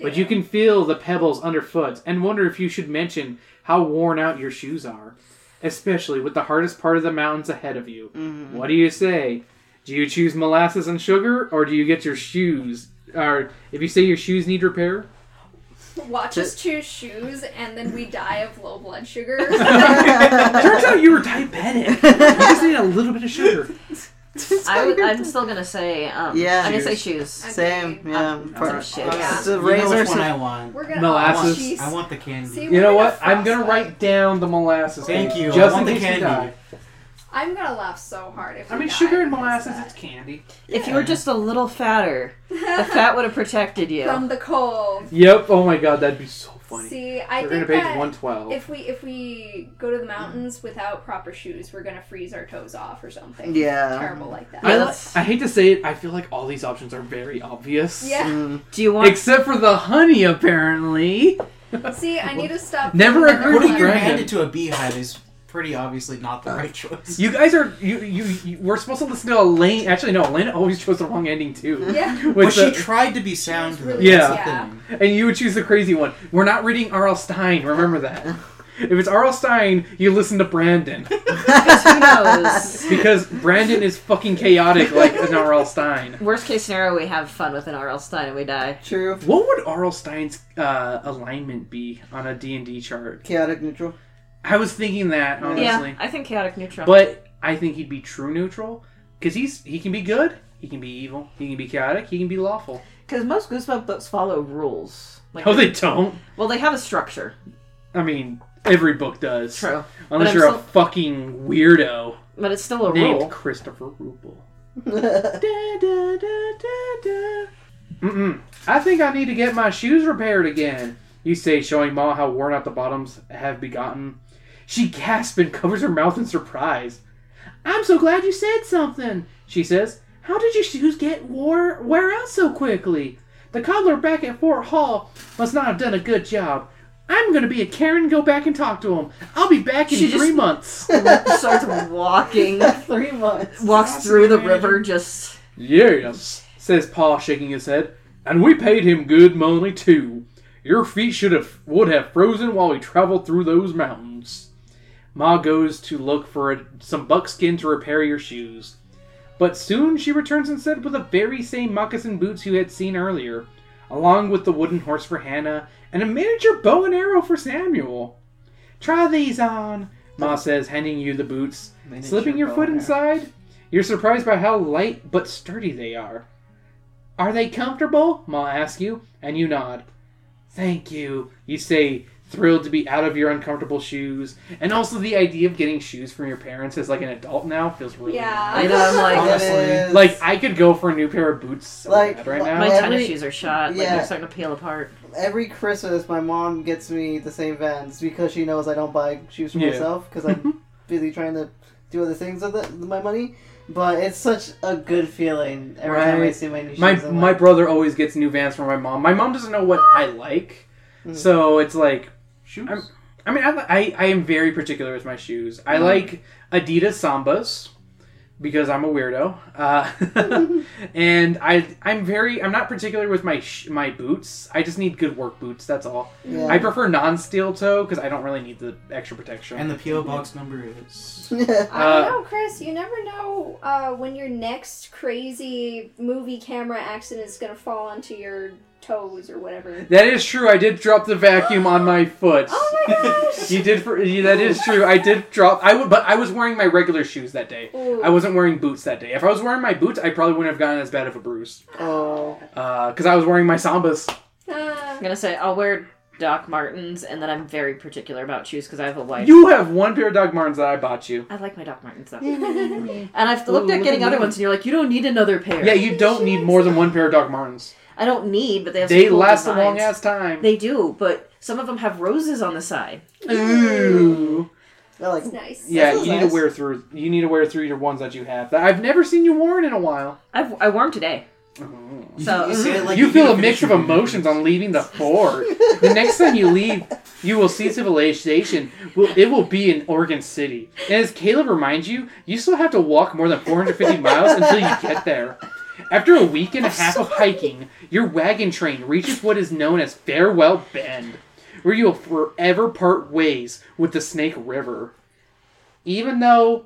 But you can feel the pebbles underfoot and wonder if you should mention how worn out your shoes are, especially with the hardest part of the mountains ahead of you. Mm-hmm. What do you say? Do you choose molasses and sugar, or do you get your shoes? Or if you say your shoes need repair, watch us choose shoes, and then we die of low blood sugar. turns out you were diabetic. You just need a little bit of sugar. I, w- I'm still gonna say. Um, Yeah. I'm gonna say shoes. Same, yeah. Um, For- some shit. Yeah. It's a You know razor. which one I want. We're gonna Molasses. Oh, jeez. I want the candy. See, You we're know what? I'm gonna frostbite. write down the molasses. Thank you. I Just want in the case you candy. die. I'm gonna laugh so hard if I we mean, die sugar and because molasses, that- it's candy. If you were just a little fatter, the fat would have protected you. from the cold. Yep. Oh my god, that'd be so funny. See, I We're gonna think page that 112. if we if we go to the mountains without proper shoes, we're gonna freeze our toes off or something. Yeah. terrible like that. Yeah, I, that's- I hate to say it, I feel like all these options are very obvious. Yeah. Mm. Do you want? Except for the honey, apparently. See, I need to stop. Never putting agreed them Putting your. Brandon. hand into a beehive is pretty obviously not the right choice. You guys are you, you you we're supposed to listen to Elaine. Actually, no, Elaine always chose the wrong ending too. Yeah. With but she tried to be sound. really- Yeah. Yeah. and you would choose the crazy one. We're not reading R.L. Stine. Remember that. If it's R.L. Stine, you listen to Brandon. Because who knows? Because Brandon is fucking chaotic like an R.L. Stine. Worst case scenario, we have fun with an R.L. Stine and we die. True. What would R.L. Stine's uh, alignment be on a D&D chart? Chaotic neutral. I was thinking that, honestly. Yeah, I think chaotic neutral. But I think he'd be true neutral. Because he's he can be good, he can be evil, he can be chaotic, he can be lawful. Because most Goosebump books follow rules. Like, No, they don't. well, they have a structure. I mean, every book does. True. Unless I'm you're still- a fucking weirdo But it's still a named rule. Christopher Ruble. Da, da, da, da, da. Mm-mm. I think I need to get my shoes repaired again. You say, showing Ma how worn out the bottoms have begotten. She gasps and covers her mouth in surprise. I'm so glad you said something, she says. How did your shoes get wore wear out so quickly? The cobbler back at Fort Hall must not have done a good job. I'm gonna be a Karen and go back and talk to him. I'll be back in She three just- months. Starts walking, Three months. walks through the river, just. Yes, says Pa, shaking his head. And we paid him good money too. Your feet should have would have frozen while we traveled through those mountains. Ma goes to look for a, some buckskin to repair your shoes, but soon she returns instead with the very same moccasin boots you had seen earlier, along with the wooden horse for Hannah and a miniature bow and arrow for Samuel. Try these on, Ma says, handing you the boots. Miniature Slipping your foot inside, you're surprised by how light but sturdy they are. Are they comfortable? Ma asks you, and you nod. Thank you, you say, thrilled to be out of your uncomfortable shoes. And also the idea of getting shoes from your parents as like an adult now feels really Yeah. I know, I'm like, Honestly, Like I could go for a new pair of boots so Like, right my- now. my Every- tennis shoes are shot. Like, yeah. they're starting to peel apart. every Christmas, my mom gets me the same Vans because she knows I don't buy shoes for Yeah. myself because I'm busy trying to do other things with, it, with my money. But it's such a good feeling every time I see my new shoes. my my like, brother always gets new Vans from my mom. My mom doesn't know what I like, Mm. so it's like Shoes. I'm- I mean, I, I, I am very particular with my shoes. I Mm. like Adidas Sambas because I'm a weirdo, uh, and I I'm very I'm not particular with my sh- my boots. I just need good work boots. That's all. yeah. I prefer non-steel toe because I don't really need the extra protection. and the PO box number is. I Uh, don't know, Chris. You never know uh, when your next crazy movie camera accident is gonna fall onto your toes or whatever. that is true. I did drop the vacuum on my foot. Oh my gosh! You did for you- that is true. I did drop. I would, but I was wearing my regular shoes that day. Ooh. I wasn't wearing boots that day. If I was wearing my boots, I probably wouldn't have gotten as bad of a bruise. oh. Because I was wearing my Sambas. Ah. I'm gonna say I'll wear Doc Martens, and then I'm very particular about shoes because I have a wife. You have one pair of Doc Martens that I bought you. I like my Doc Martens though. and I've looked Ooh, at look getting at other ones, and you're like, you don't need another pair. Yeah, you don't need more than one pair of Doc Martens. I don't need, but they have some They cool last a long ass time. They do, but some of them have roses on the side. Ooh. I like That's nice. Yeah, feels you need to wear through. You need to wear through your ones that you have. That I've never seen you worn in a while. I've, I wore them today. Oh. So You say mm-hmm. like you you feel need a to mix of emotions on leaving the fort. the next time you leave, you will see civilization. Will it will be in Oregon City. And as Caleb reminds you, you still have to walk more than 450 miles until you get there. After a week and a half of hiking, your wagon train reaches what is known as Farewell Bend, where you will forever part ways with the Snake River. Even though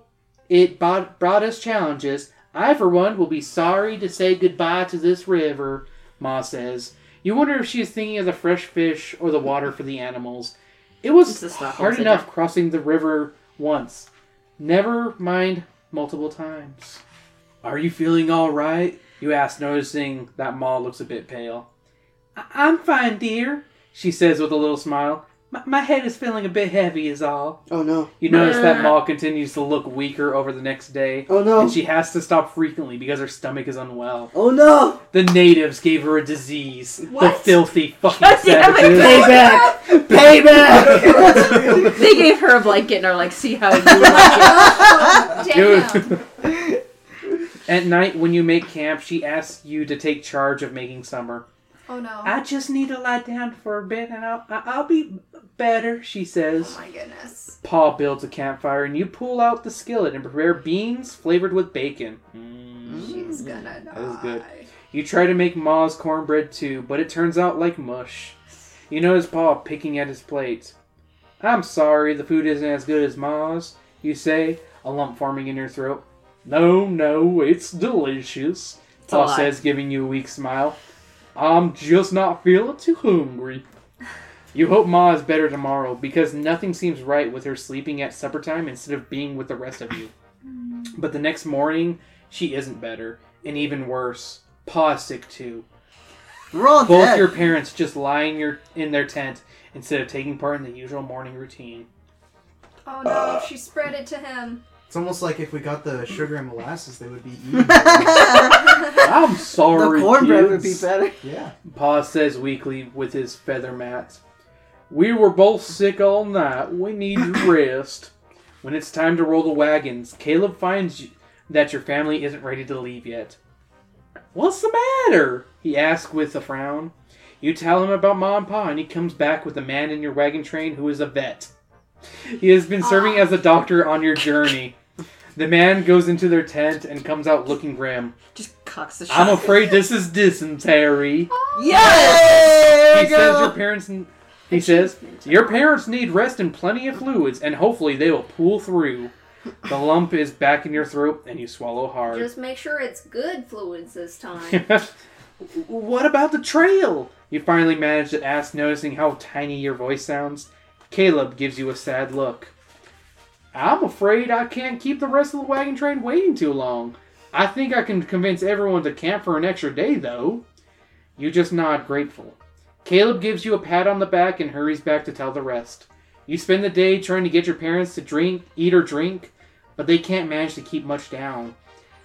it brought, brought us challenges, I, for one, will be sorry to say goodbye to this river, Ma says. You wonder if she is thinking of the fresh fish or the water for the animals. It was hard syndrome. enough crossing the river once. Never mind multiple times. Are you feeling all right? You ask, noticing that Ma looks a bit pale. "I- I'm fine, dear, she says with a little smile. My, my head is feeling a bit heavy, is all. Oh no. You notice that uh. Ma continues to look weaker over the next day. Oh no. And she has to stop frequently because her stomach is unwell. Oh no. The natives gave her a disease. What? The filthy fucking God damn savages. Payback. Payback. They gave her a blanket and are like, see how you like Dude. damn. At night, when you make camp, she asks you to take charge of making summer. Oh no. I just need to lie down for a bit and I'll, I'll be better, she says. oh my goodness. Paul builds a campfire and you pull out the skillet and prepare beans flavored with bacon. Mm. She's gonna die. That is good. You try to make Ma's cornbread too, but it turns out like mush. You notice Paul picking at his plate. I'm sorry the food isn't as good as Ma's, you say, a lump forming in your throat. No, no, it's delicious, a Pa says, giving you a weak smile. I'm just not feeling too hungry. You hope Ma is better tomorrow because nothing seems right with her sleeping at supper time instead of being with the rest of you. But the next morning, she isn't better, and even worse, Pa is sick too. We're all Both dead. your parents just lie in your in their tent instead of taking part in the usual morning routine. Oh no, she spread it to him. It's almost like if we got the sugar and molasses, they would be eating. I'm sorry. the sorry, cornbread would be kids. better. yeah. Pa says weakly with his feather mat. We were both sick all night. We need to rest. When it's time to roll the wagons, Caleb finds you- that your family isn't ready to leave yet. What's the matter? He asks with a frown. You tell him about Ma and Pa, and he comes back with a man in your wagon train who is a vet. He has been serving ah. as a doctor on your journey. The man goes into their tent and comes out looking grim. Just cocks the shot. I'm afraid this is dysentery. Yes! Oh, he says your parents. He says your parents need rest and plenty of fluids, and hopefully they will pull through. The lump is back in your throat, and you swallow hard. Just make sure it's good fluids this time. what about the trail? You finally manage to ask, noticing how tiny your voice sounds. Caleb gives you a sad look. I'm afraid I can't keep the rest of the wagon train waiting too long. I think I can convince everyone to camp for an extra day, though. You just nod, grateful. Caleb gives you a pat on the back and hurries back to tell the rest. You spend the day trying to get your parents to drink, eat or drink, but they can't manage to keep much down.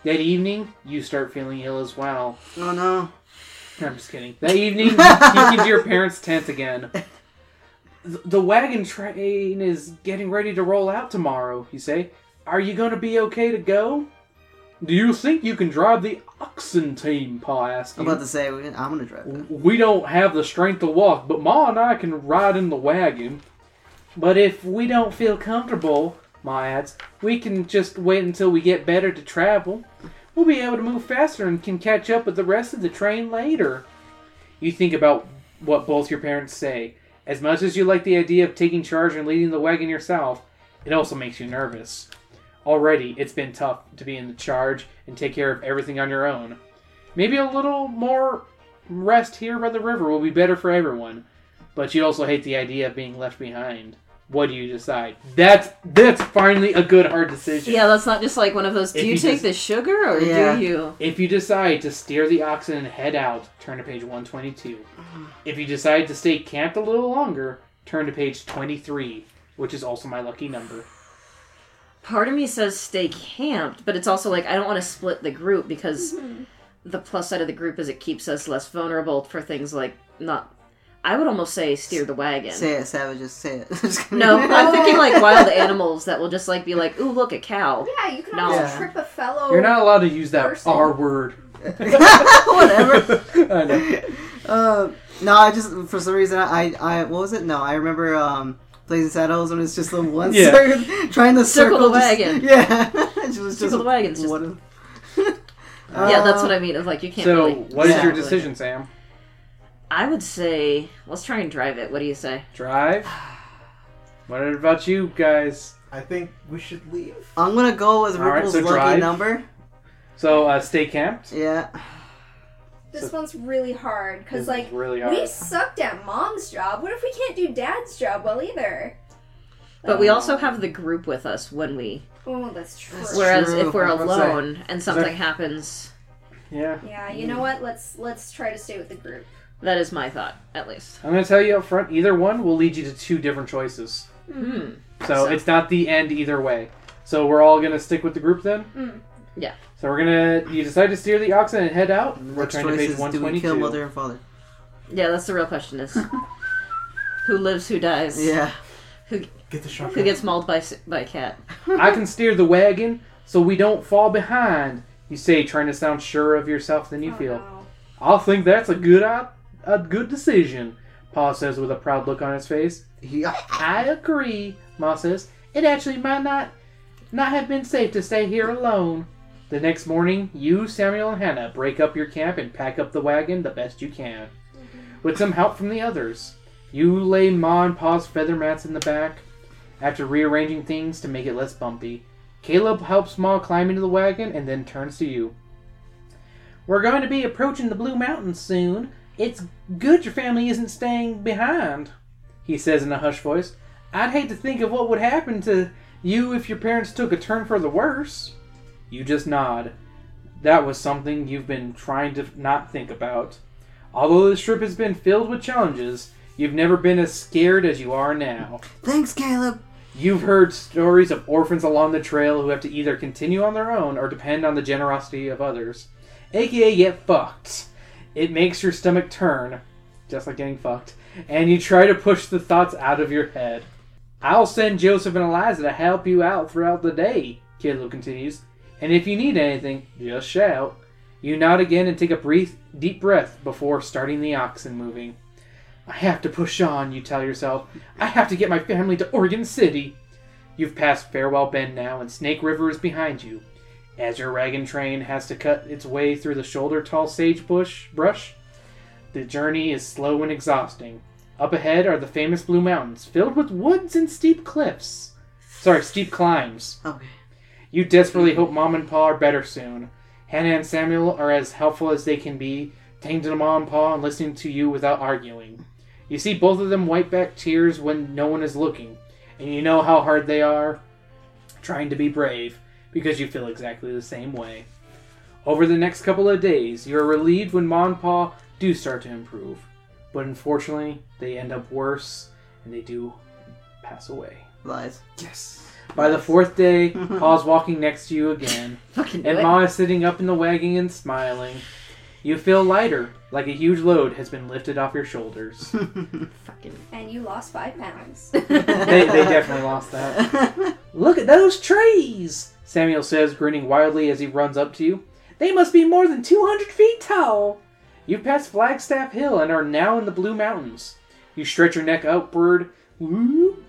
That evening, you start feeling ill as well. Oh no. I'm just kidding. That evening, you sneak into your parents' tent again. Th- The wagon train is getting ready to roll out tomorrow, you say. Are you going to be okay to go? Do you think you can drive the oxen team? Pa asks I'm about to say I'm gonna drive that. We don't have the strength to walk, but Ma and I can ride in the wagon. But if we don't feel comfortable, Ma adds, we can just wait until we get better to travel. We'll be able to move faster and can catch up with the rest of the train later. You think about what both your parents say. As much as you like the idea of taking charge and leading the wagon yourself, it also makes you nervous. Already, it's been tough to be in the charge and take care of everything on your own. Maybe a little more rest here by the river will be better for everyone. But you also hate the idea of being left behind. What do you decide? That's that's finally a good hard decision. Yeah, that's not just like one of those. Do If you, you take just- the sugar or Yeah. do you? If you decide to steer the oxen and head out, turn to page 122. Mm-hmm. If you decide to stay camped a little longer, turn to page 23, which is also my lucky number. Part of me says stay camped, but it's also like I don't want to split the group because mm-hmm. the plus side of the group is it keeps us less vulnerable for things like not. I would almost say steer the wagon. Say it, savages. Say it. No, I'm thinking like wild animals that will just like be like, "Ooh, look a cow." yeah, you can No. almost Yeah. trip a fellow. You're not allowed to use that Person. R word. Whatever. I know. Uh, no, I just for some reason I I what was it? No, I remember um Blazing Saddles when it's just the one Yeah. circle trying to Circle circle, the just- wagon. Yeah, it was just Circle the wagon's just- one of- yeah, that's Uh, what I mean. Of like you can't So, really. what is Yeah. your decision, Sam? I would say let's try and drive it. What do you say? Drive? What about you guys? I think we should leave. I'm gonna go with All right, Ripple's so lucky drive. number. So, uh, stay camped? Yeah. This one's really hard because is like really we hard. sucked at mom's job. What if we can't do dad's job well either? But we also have the group with us when we. Oh, that's true. That's Whereas true. if we're I was gonna alone and something happens, Yeah. Yeah, you know what? Let's let's try to stay with the group. That is my thought, at least. I'm going to tell you up front either one will lead you to two different choices. Hmm. So, So- it's not the end either way. So, we're all going to stick with the group then? Mm. Yeah. So, we're going to. You decide to steer the oxen and head out. We're Next turning to choice page is do we kill mother and father? Yeah, that's the real question: is who lives, who dies, Yeah. Who, Get the shotgun. who gets mauled by by a cat. I can steer the wagon so we don't fall behind. You say, trying to sound sure of yourself than you Oh, feel. no. I think that's a good i- a good decision. Pa says with a proud look on his face. Yeah. I agree, Ma says. It actually might not not have been safe to stay here alone. The next morning, you, Samuel, and Hannah break up your camp and pack up the wagon the best you can. Mm-hmm. With some help from the others. You lay Ma and Pa's feather mats in the back after rearranging things to make it less bumpy. Caleb helps Ma climb into the wagon and then turns to you. We're going to be approaching the Blue Mountains soon. It's good your family isn't staying behind, he says in a hushed voice. I'd hate to think of what would happen to you if your parents took a turn for the worse. You just nod. That was something you've been trying to not think about. Although this trip has been filled with challenges, you've never been as scared as you are now. Thanks, Caleb. You've heard stories of orphans along the trail who have to either continue on their own or depend on the generosity of others, aka get fucked. It makes your stomach turn, just like getting fucked, and you try to push the thoughts out of your head. I'll send Joseph and Eliza to help you out throughout the day, Caleb continues, and if you need anything, just shout. You nod again and take a brief, deep breath before starting the oxen moving. I have to push on, you tell yourself. I have to get my family to Oregon City. You've passed Farewell Bend now, and Snake River is behind you. As your wagon train has to cut its way through the shoulder tall sagebush brush, the journey is slow and exhausting. Up ahead are the famous Blue Mountains, filled with woods and steep cliffs. Sorry, steep climbs. Okay. You desperately hope Mom and Pa are better soon. Hannah and Samuel are as helpful as they can be, taking to Mom and Pa and listening to you without arguing. You see both of them wipe back tears when no one is looking, and you know how hard they are trying to be brave because you feel exactly the same way. Over the next couple of days, you are relieved when Mom and Pa do start to improve, but unfortunately, they end up worse and they do pass away. Lies. Yes. By the fourth day, Pa's walking next to you again, Fucking and it. Ma is sitting up in the wagon and smiling. You feel lighter, like a huge load has been lifted off your shoulders. Fucking. And you lost five pounds. they, they definitely lost that. Look at those trees! Samuel says, grinning wildly as he runs up to you. They must be more than 200 feet tall! You've passed Flagstaff Hill and are now in the Blue Mountains. You stretch your neck upward woo,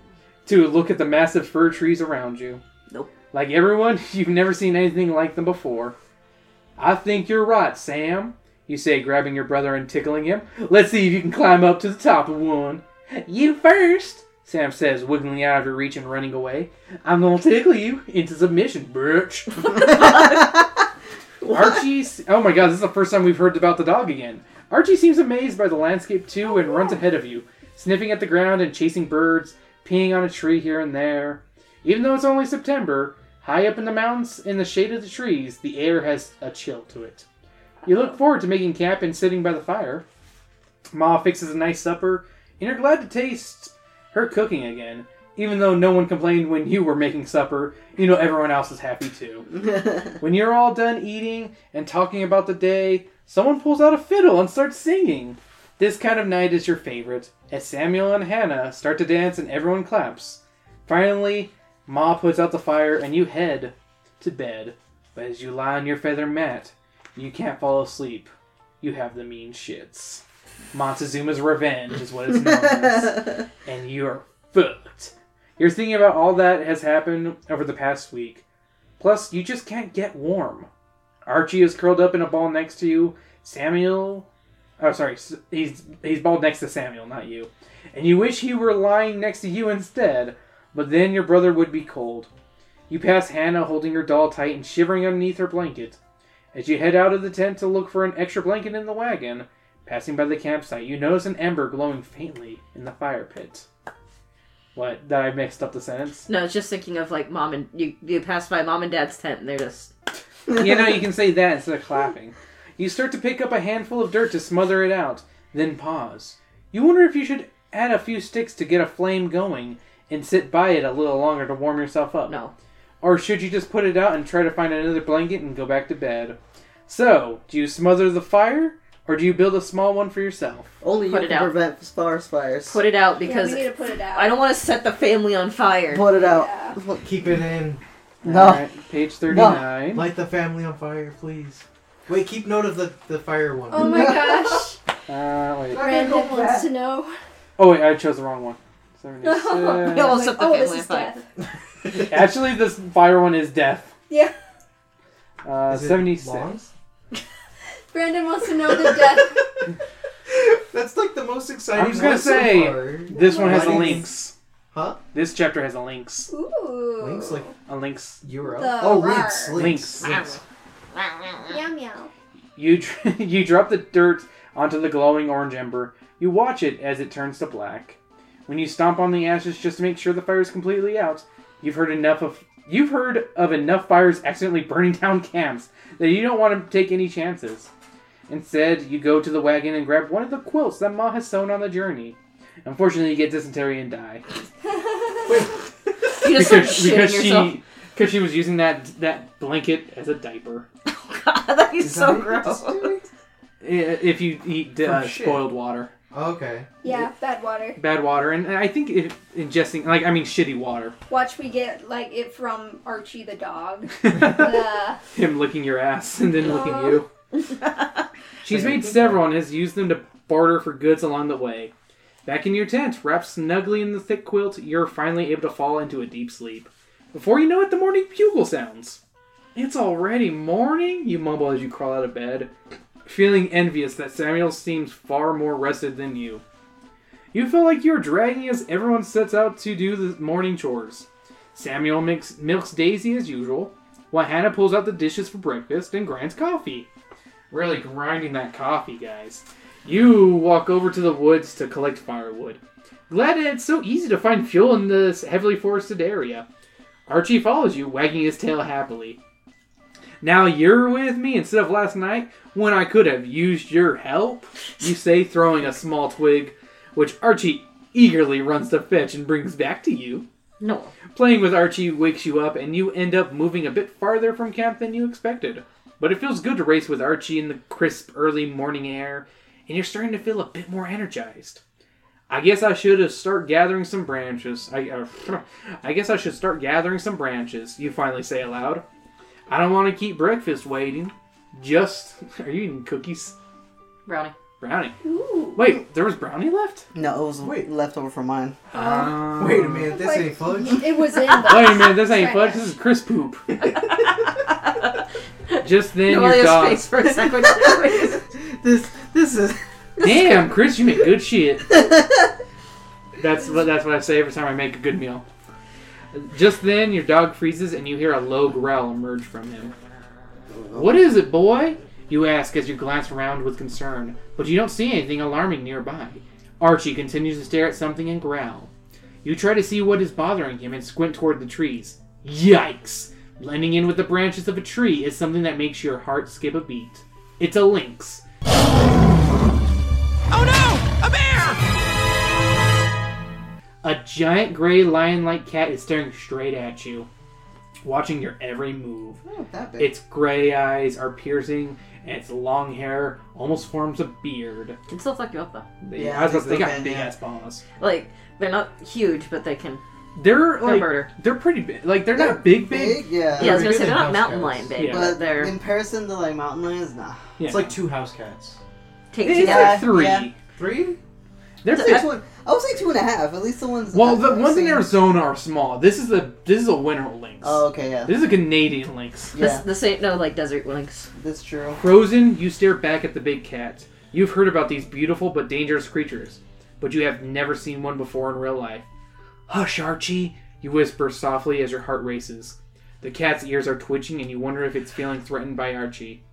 to look at the massive fir trees around you. Nope. Like everyone, you've never seen anything like them before. I think you're right, Sam, you say, grabbing your brother and tickling him. Let's see if you can climb up to the top of one. You first, Sam says, wiggling out of your reach and running away. I'm gonna tickle you into submission, bitch. Archie, oh my god, this is the first time we've heard about the dog again. Archie seems amazed by the landscape too and runs oh. ahead of you, sniffing at the ground and chasing birds, peeing on a tree here and there. Even though it's only September, high up in the mountains, in the shade of the trees, the air has a chill to it. You look forward to making camp and sitting by the fire. Ma fixes a nice supper, and you're glad to taste her cooking again. Even though no one complained when you were making supper, you know everyone else is happy too. When you're all done eating and talking about the day, someone pulls out a fiddle and starts singing. This kind of night is your favorite, as Samuel and Hannah start to dance and everyone claps. Finally, Ma puts out the fire and you head to bed. But as you lie on your feather mat, you can't fall asleep. You have the mean shits. Montezuma's revenge is what it's known as. And you're fucked. You're thinking about all that has happened over the past week. Plus, you just can't get warm. Archie is curled up in a ball next to you. Samuel, oh sorry, he's he's balled next to Samuel, not you. And you wish he were lying next to you instead, but then your brother would be cold. You pass Hannah holding her doll tight and shivering underneath her blanket. As you head out of the tent to look for an extra blanket in the wagon, passing by the campsite, you notice an ember glowing faintly in the fire pit. What? That I mixed up the sentence? No, it's just thinking of like mom and you. You pass by mom and dad's tent and they're just. you know, you can say that instead of clapping. You start to pick up a handful of dirt to smother it out, then pause. You wonder if you should add a few sticks to get a flame going and sit by it a little longer to warm yourself up. No. Or should you just put it out and try to find another blanket and go back to bed? So, do you smother the fire, or do you build a small one for yourself? Only you Put it can out. prevent forest fires. Put it out yeah, because we need to put it out. I don't want to set the family on fire. Put it out. Yeah. Keep it in. No. Alright, page 39. Light the family on fire, please. Wait, keep note of the, the fire one. Oh my gosh. Uh, wait. Brandon wants to know. Oh, wait, I chose the wrong one. We 76. almost set the oh, this family on is fire. death. Actually, this fire one is death. Yeah. Uh, Is it 76. long? Brandon wants to know the death. That's like the most exciting. I exciting. was gonna one so say far. this one has a Lynx. links. Huh? This chapter has a links. Ooh. Links like A links. URL. The oh, rar. links, links, Links. links. Meow meow. You dr- you drop the dirt onto the glowing orange ember. You watch it as it turns to black. When you stomp on the ashes just to make sure the fire is completely out, you've heard enough of you've heard of enough fires accidentally burning down camps that you don't want to take any chances. Instead, you go to the wagon and grab one of the quilts that Ma has sewn on the journey. Unfortunately, you get dysentery and die You just start because shitting because yourself. she because she was using that that blanket as a diaper. God, that is Is so that gross. dysentery? I- If you eat uh, From shit. spoiled water. Okay. Yeah, bad water. bad water, and I think if ingesting, like I mean, shitty water. Watch we get like it from Archie the dog. Uh, Him licking your ass and then licking you. She's made several and has used them to barter for goods along the way. Back in your tent, wrapped snugly in the thick quilt, you're finally able to fall into a deep sleep. Before you know it, the morning bugle sounds. It's already morning, you mumble as you crawl out of bed, feeling envious that Samuel seems far more rested than you. You feel like you're dragging as everyone sets out to do the morning chores. Samuel milks Daisy as usual, while Hannah pulls out the dishes for breakfast and grinds coffee. Really grinding that coffee, guys. You walk over to the woods to collect firewood. Glad it's so easy to find fuel in this heavily forested area. Archie follows you, wagging his tail happily. Now you're with me instead of last night when I could have used your help, you say, throwing a small twig, which Archie eagerly runs to fetch and brings back to you. No. Playing with Archie wakes you up, and you end up moving a bit farther from camp than you expected. But it feels good to race with Archie in the crisp early morning air, and you're starting to feel a bit more energized. I guess I should have start gathering some branches. I, uh, I guess I should start gathering some branches. You finally say aloud. I don't want to keep breakfast waiting. Just are you eating cookies? Brownie. Brownie. ooh. Wait, there was brownie left. No, it was Wait. left over from mine. Um, Wait a minute, this Wait. ain't fudge. It was in the. Wait a minute, this ain't Trash. fudge. This is crisp poop. Just then, your dog. space for a second. This this is Damn, Chris, you make good shit. That's what that's what I say every time I make a good meal. Just then, your dog freezes and you hear a low growl emerge from him. What is it, boy? You ask as you glance around with concern, but you don't see anything alarming nearby. Archie continues to stare at something and growl. You try to see what is bothering him and squint toward the trees. Yikes! Blending in with the branches of a tree is something that makes your heart skip a beat. It's a lynx. Oh no! A bear! A giant gray lion like cat is staring straight at you, watching your every move. not that big. Its gray eyes are piercing, and its long hair almost forms a beard. Can still fuck you up though. They, Yeah, I was about to they they got big ass balls. Like they're not huge, but they can. They're They're like murder. they're pretty big. Like they're, not big, big. big, yeah. Yeah, I was gonna say they're not mountain cats. lion big, Yeah. but But they're in comparison to like mountain lions, nah. Yeah. It's like two house cats. take It's together. like three. yeah. Three? They're I'd big. say two, I would say two and a half. At least the ones. Well, I've the ones in seen. Arizona are small. This is a this is a winter lynx. Oh, okay, yeah. This is a Canadian lynx. This, Yeah, this ain't no like desert lynx. that's true. Frozen, you stare back at the big cat. You've heard about these beautiful but dangerous creatures, but you have never seen one before in real life. Hush, Archie, you whisper softly as your heart races. The cat's ears are twitching and you wonder if it's feeling threatened by Archie.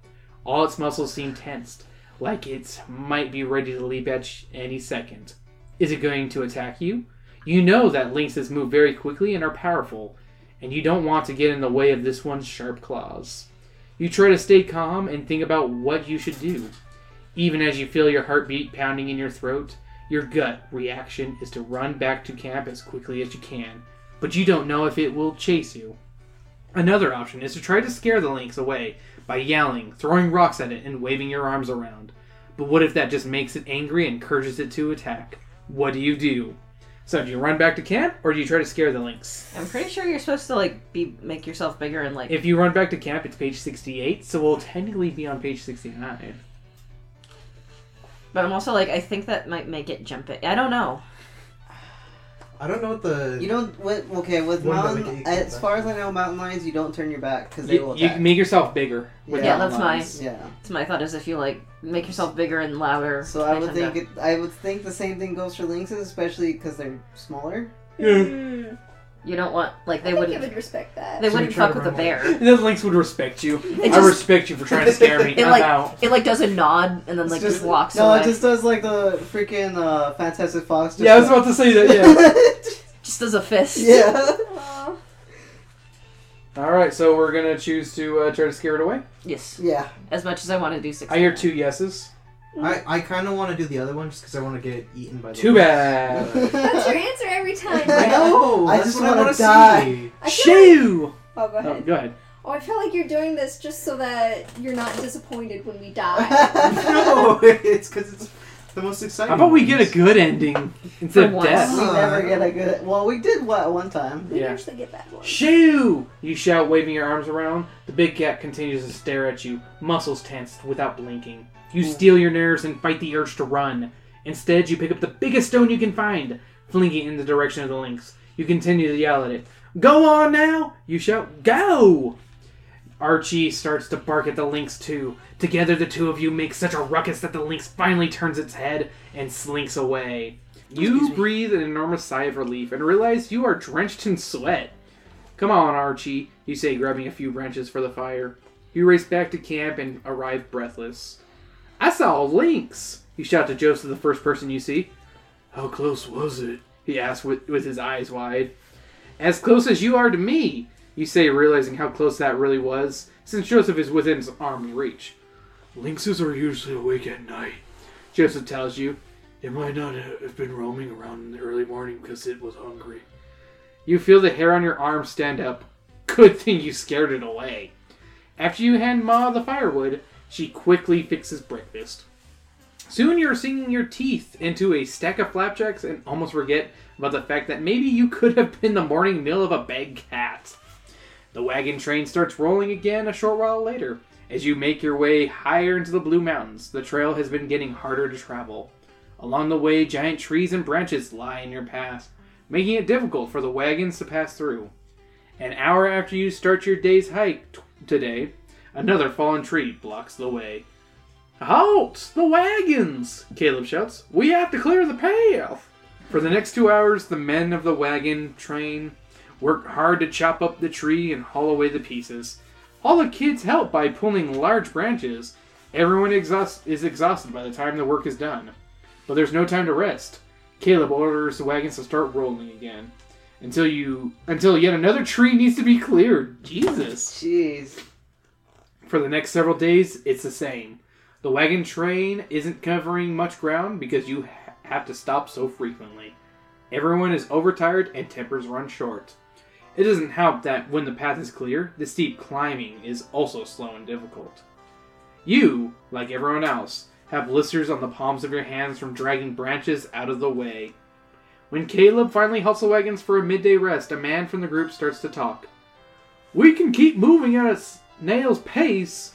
All its muscles seem tensed, like it might be ready to leap at any second. Is it going to attack you? You know that lynxes move very quickly and are powerful, and you don't want to get in the way of this one's sharp claws. You try to stay calm and think about what you should do. Even as you feel your heartbeat pounding in your throat, your gut reaction is to run back to camp as quickly as you can, but you don't know if it will chase you. Another option is to try to scare the lynx away by yelling, throwing rocks at it, and waving your arms around. But what if that just makes it angry and encourages it to attack? What do you do? So, do you run back to camp, or do you try to scare the lynx? I'm pretty sure you're supposed to like be make yourself bigger and like. If you run back to camp, it's page 68, so we'll technically be on page 69. But I'm also like I think that might make it jump it. I don't know. I don't know what the. You don't. What, okay, with One that mountain. we can As eat, far as I know, mountain lions, you don't turn your back because they You, will you attack. make yourself bigger. with Yeah, mountain that's lions. yeah. It's my thought is if you like make yourself bigger and louder. So I would think it, I would think the same thing goes for lynxes, especially because they're smaller. Mm, you don't want like they I wouldn't I would respect that. they So wouldn't fuck with a run away. bear. The lynx would respect you. It I respect you for trying to scare me. It I'm like out. it like does a nod and then It's like just- just walks No, away. it just does like the freaking uh, Fantastic Fox. Just Yeah, I was about to say that. Yeah. Just does a fist. yeah. Aw. All right, so we're gonna choose to uh, try to scare it away. Yes. Yeah. As much as I want to do six. I hear two yeses. I, I kind of want to do the other one just because I want to get eaten by the. Too bad. That's your answer every time. I know. I that's just what I wanna want to die. see. I feel like, Shoo! oh, go Oh, ahead. go ahead. Oh, I feel like you're doing this just so that you're not disappointed when we die. no, it's because it's the most exciting. How about we get a ones. good ending instead of once. death? we never get a good. Well, we did what one time. we Yeah. usually get bad ones. Shoo! You shout, waving your arms around. The big cat continues to stare at you, muscles tensed without blinking. You steel your nerves and fight the urge to run. Instead, you pick up the biggest stone you can find, flinging it in the direction of the lynx. You continue to yell at it. Go on now! You shout, Go! Archie starts to bark at the lynx too. Together, the two of you make such a ruckus that the lynx finally turns its head and slinks away. You breathe an enormous sigh of relief and realize you are drenched in sweat. Come on, Archie, you say, grabbing a few branches for the fire. You race back to camp and arrive breathless. I saw a lynx! You shout to Joseph, the first person you see. How close was it? He asks with, with his eyes wide. As close as you are to me, you say, realizing how close that really was, since Joseph is within his arm's reach. Lynxes are usually awake at night, Joseph tells you. It might not have been roaming around in the early morning because it was hungry. You feel the hair on your arm stand up. Good thing you scared it away. After you hand Ma the firewood, she quickly fixes breakfast. Soon you're sinking your teeth into a stack of flapjacks and almost forget about the fact that maybe you could have been the morning meal of a big cat. The wagon train starts rolling again a short while later. As you make your way higher into the Blue Mountains, the trail has been getting harder to travel. Along the way, giant trees and branches lie in your path, making it difficult for the wagons to pass through. An hour after you start your day's hike t- today, another fallen tree blocks the way. Halt! The wagons! Caleb shouts. We have to clear the path! For the next two hours, the men of the wagon train work hard to chop up the tree and haul away the pieces. All the kids help by pulling large branches. Everyone exhaust- is exhausted by the time the work is done. But there's no time to rest. Caleb orders the wagons to start rolling again. Until you until yet another tree needs to be cleared. Jesus. Jeez. For the next several days, it's the same. The wagon train isn't covering much ground because you ha- have to stop so frequently. Everyone is overtired and tempers run short. It doesn't help that when the path is clear, the steep climbing is also slow and difficult. You, like everyone else, have blisters on the palms of your hands from dragging branches out of the way. When Caleb finally halts the wagons for a midday rest, a man from the group starts to talk. We can keep moving at a snail's pace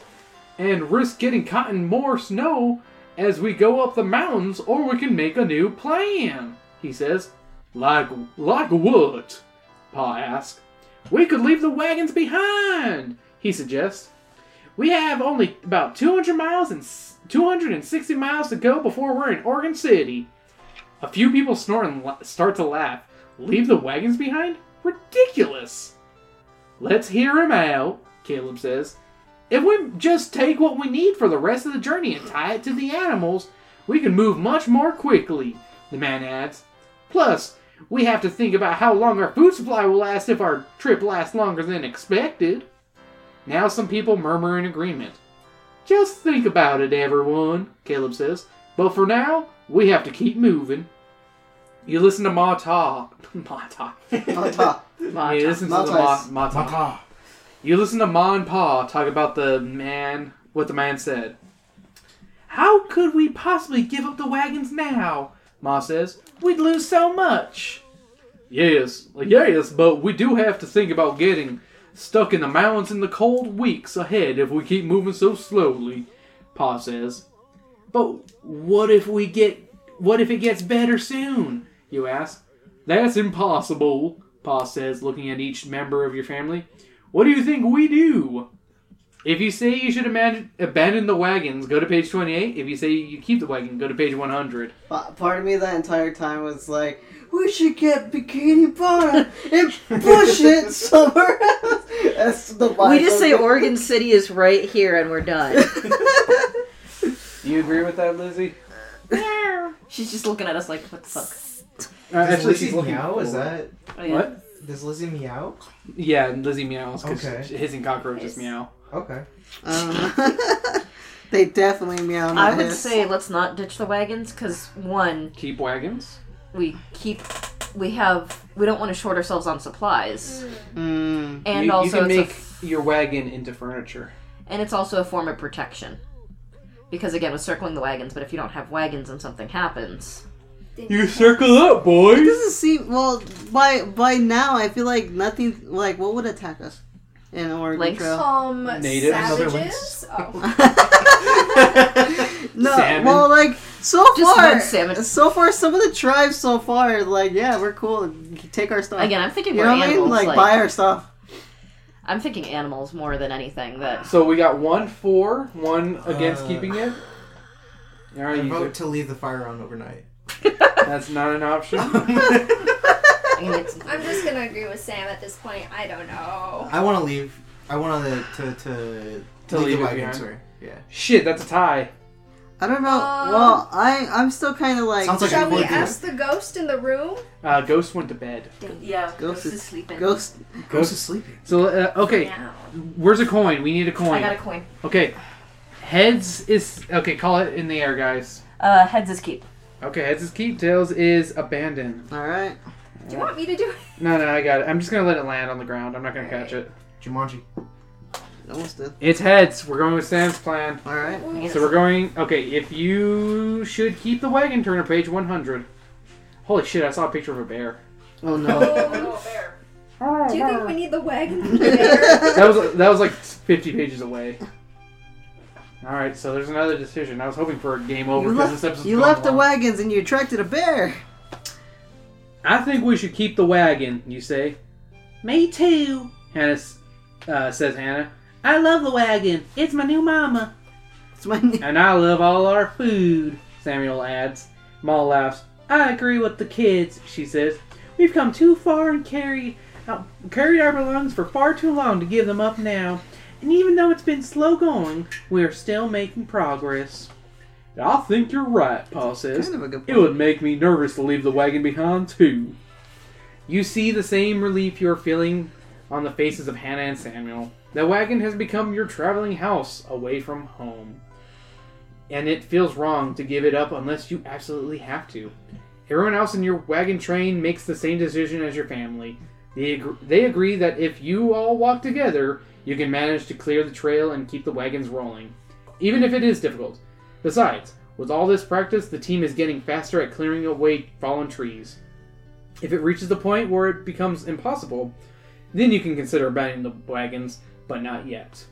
and risk getting caught in more snow as we go up the mountains, or we can make a new plan, he says. Like, like what? Pa asks. We could leave the wagons behind, he suggests. We have only about 200 miles and 260 miles to go before we're in Oregon City. A few people snort and la- start to laugh. Leave the wagons behind? Ridiculous! Let's hear him out, Caleb says. If we just take what we need for the rest of the journey and tie it to the animals, we can move much more quickly, the man adds. Plus, we have to think about how long our food supply will last if our trip lasts longer than expected. Now some people murmur in agreement. Just think about it, everyone, Caleb says. But for now, we have to keep moving. You listen to Ma talk. Ma talk. On top. Ma You listen to the Ma, Maltese. Ma talk. You listen to Ma and Pa talk about the man, what the man said. How could we possibly give up the wagons now? Ma says. We'd lose so much. Yes, yes, but we do have to think about getting stuck in the mountains in the cold weeks ahead if we keep moving so slowly, Pa says. But what if we get, what if it gets better soon? You ask. That's impossible, Pa says, looking at each member of your family. What do you think we do? If you say you should imagine, abandon the wagons, go to page 28. If you say you keep the wagon, go to page 100. Pa- Part of me that entire time was like, we should get Bikini Bottom and push it somewhere else. That's the vibe. We just of say it. Oregon City is right here and we're done. Do you agree with that, Lizzie? She's just looking at us like, what the fuck? Uh, actually, Lizzie she's looking meow? Is that Oh, yeah. What? Does Lizzie meow? Yeah, Lizzie meows because Okay. hissing cockroaches meow. Okay. Um, they definitely meow. I not would hiss. say let's not ditch the wagons because one, Keep wagons. we keep, we have, we don't want to short ourselves on supplies, Mm. and you, you also can it's make f- your wagon into furniture. and it's also a form of protection. Because again, with circling the wagons, but if you don't have wagons and something happens, You circle up, It boys. doesn't seem well by by now. I feel like nothing like what would attack us in Oregon Lynx? Trail. Um, Natives? Another savages. Oh. No, Salmon? well, like so Just far, one so far, some of the tribes so far, like yeah, we're cool. Take our stuff. again, I'm thinking you more know what I mean? Like, Like, buy our stuff. I'm thinking animals more than anything. That So we got one for, one against Uh, keeping it. All right, I you vote to leave the fire on overnight. That's not an option. I mean, it's, I'm just gonna agree with Sam at this point. I don't know. I want to leave. I want to to to, To leave, leave the it wagon. behind. Sorry. Yeah. Shit, that's a tie. I don't know. Um, well, I I'm still kind of like Sounds like Shall we good idea. ask the ghost in the room? Uh, Ghost went to bed. yeah, Ghost is- sleeping. ghost. Ghost is sleeping. So uh, okay, Meow. where's a coin? We need a coin. I got a coin. Okay, heads is okay. Call it in the air, guys. Uh, heads is keep. Okay, heads is keep. Tails is abandon. All right. Do you want me to do it? No, no, I got it. I'm just gonna let it land on the ground. I'm not gonna catch it. Jumanji. Almost did. It's heads. We're going with Sam's plan. All right. So we're going. Okay, if you should keep the wagon, turn to page 100. Holy shit! I saw a picture of a bear. Oh no. Um, do you think we need the wagon to be there? That was that was like 50 pages away. All right, so there's another decision. I was hoping for a game over you because left, this episode's you going left the long. wagons and you attracted a bear. I think we should keep the wagon. You say? Me too. Hannah s- uh, says Hannah. I love the wagon. It's my new mama. It's my And I love all our food. Samuel adds. Ma laughs. I agree with the kids. She says. We've come too far and carried out, carried our belongings for far too long to give them up now. And even though it's been slow going, we are still making progress. I think you're right, Pa says. kind of a good It would make me nervous to leave the wagon behind, too. You see the same relief you're feeling on the faces of Hannah and Samuel. The wagon has become your traveling house away from home. And it feels wrong to give it up unless you absolutely have to. Everyone else in your wagon train makes the same decision as your family. They, agree, they agree that if you all walk together, you can manage to clear the trail and keep the wagons rolling, even if it is difficult. Besides, with all this practice, the team is getting faster at clearing away fallen trees. If it reaches the point where it becomes impossible, then you can consider abandoning the wagons, but not yet.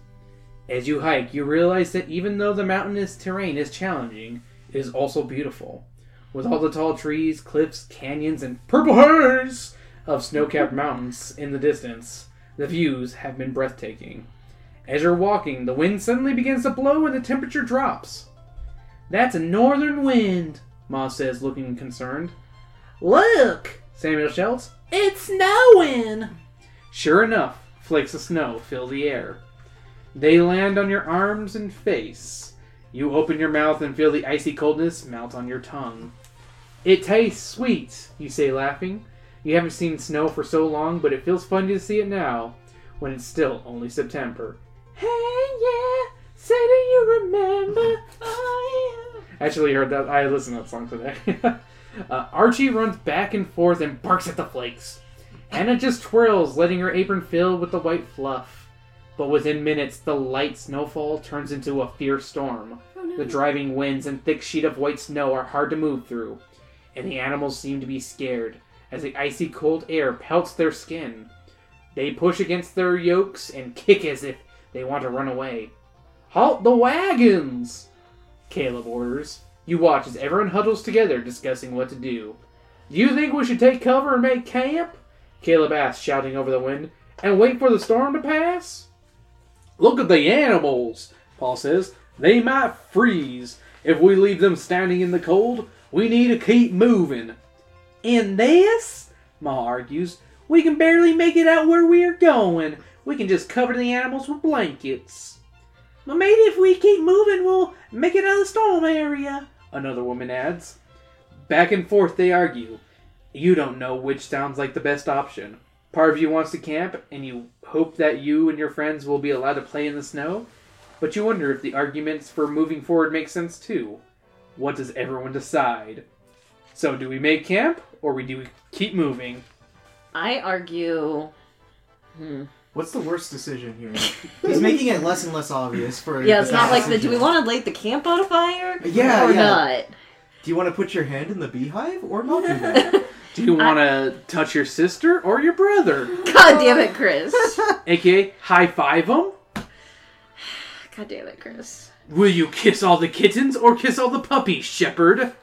As you hike, you realize that even though the mountainous terrain is challenging, it is also beautiful. With all the tall trees, cliffs, canyons, and purple haze of snow capped mountains in the distance, the views have been breathtaking. As you're walking, the wind suddenly begins to blow and the temperature drops. That's a northern wind, Ma says, looking concerned. Look, Samuel shouts. It's snowing! Sure enough, flakes of snow fill the air. They land on your arms and face. You open your mouth and feel the icy coldness melt on your tongue. It tastes sweet, you say, laughing. You haven't seen snow for so long, but it feels funny to see it now, when it's still only September. Hey, yeah, say do you remember? Oh, yeah. Actually, heard that. I listened to that song today. uh, Archie runs back and forth and barks at the flakes. Hannah just twirls, letting her apron fill with the white fluff. But within minutes, the light snowfall turns into a fierce storm. The driving winds and thick sheet of white snow are hard to move through, and the animals seem to be scared as the icy cold air pelts their skin. They push against their yokes and kick as if they want to run away. Halt the wagons! Caleb orders. You watch as everyone huddles together discussing what to do. Do you think we should take cover and make camp? Caleb asks, shouting over the wind, and wait for the storm to pass? Look at the animals, Pa says. They might freeze. If we leave them standing in the cold, we need to keep moving. In this? Ma argues. We can barely make it out where we are going. We can just cover the animals with blankets. But maybe if we keep moving, we'll make it out of the storm area, another woman adds. Back and forth they argue. You don't know which sounds like the best option. Part of you wants to camp, and you hope that you and your friends will be allowed to play in the snow, but you wonder if the arguments for moving forward make sense too. What does everyone decide? So, do we make camp, or we do we keep moving? I argue. Hmm. What's the worst decision here? He's making it less and less obvious for. Yeah, it's not like the. Do we want to light the camp on fire? Yeah, or yeah. not? Do you want to put your hand in the beehive or not do that? Do you want to touch your sister or your brother? God damn it, Chris. AKA, high five them? God damn it, Chris. Will you kiss all the kittens or kiss all the puppies, Shepard?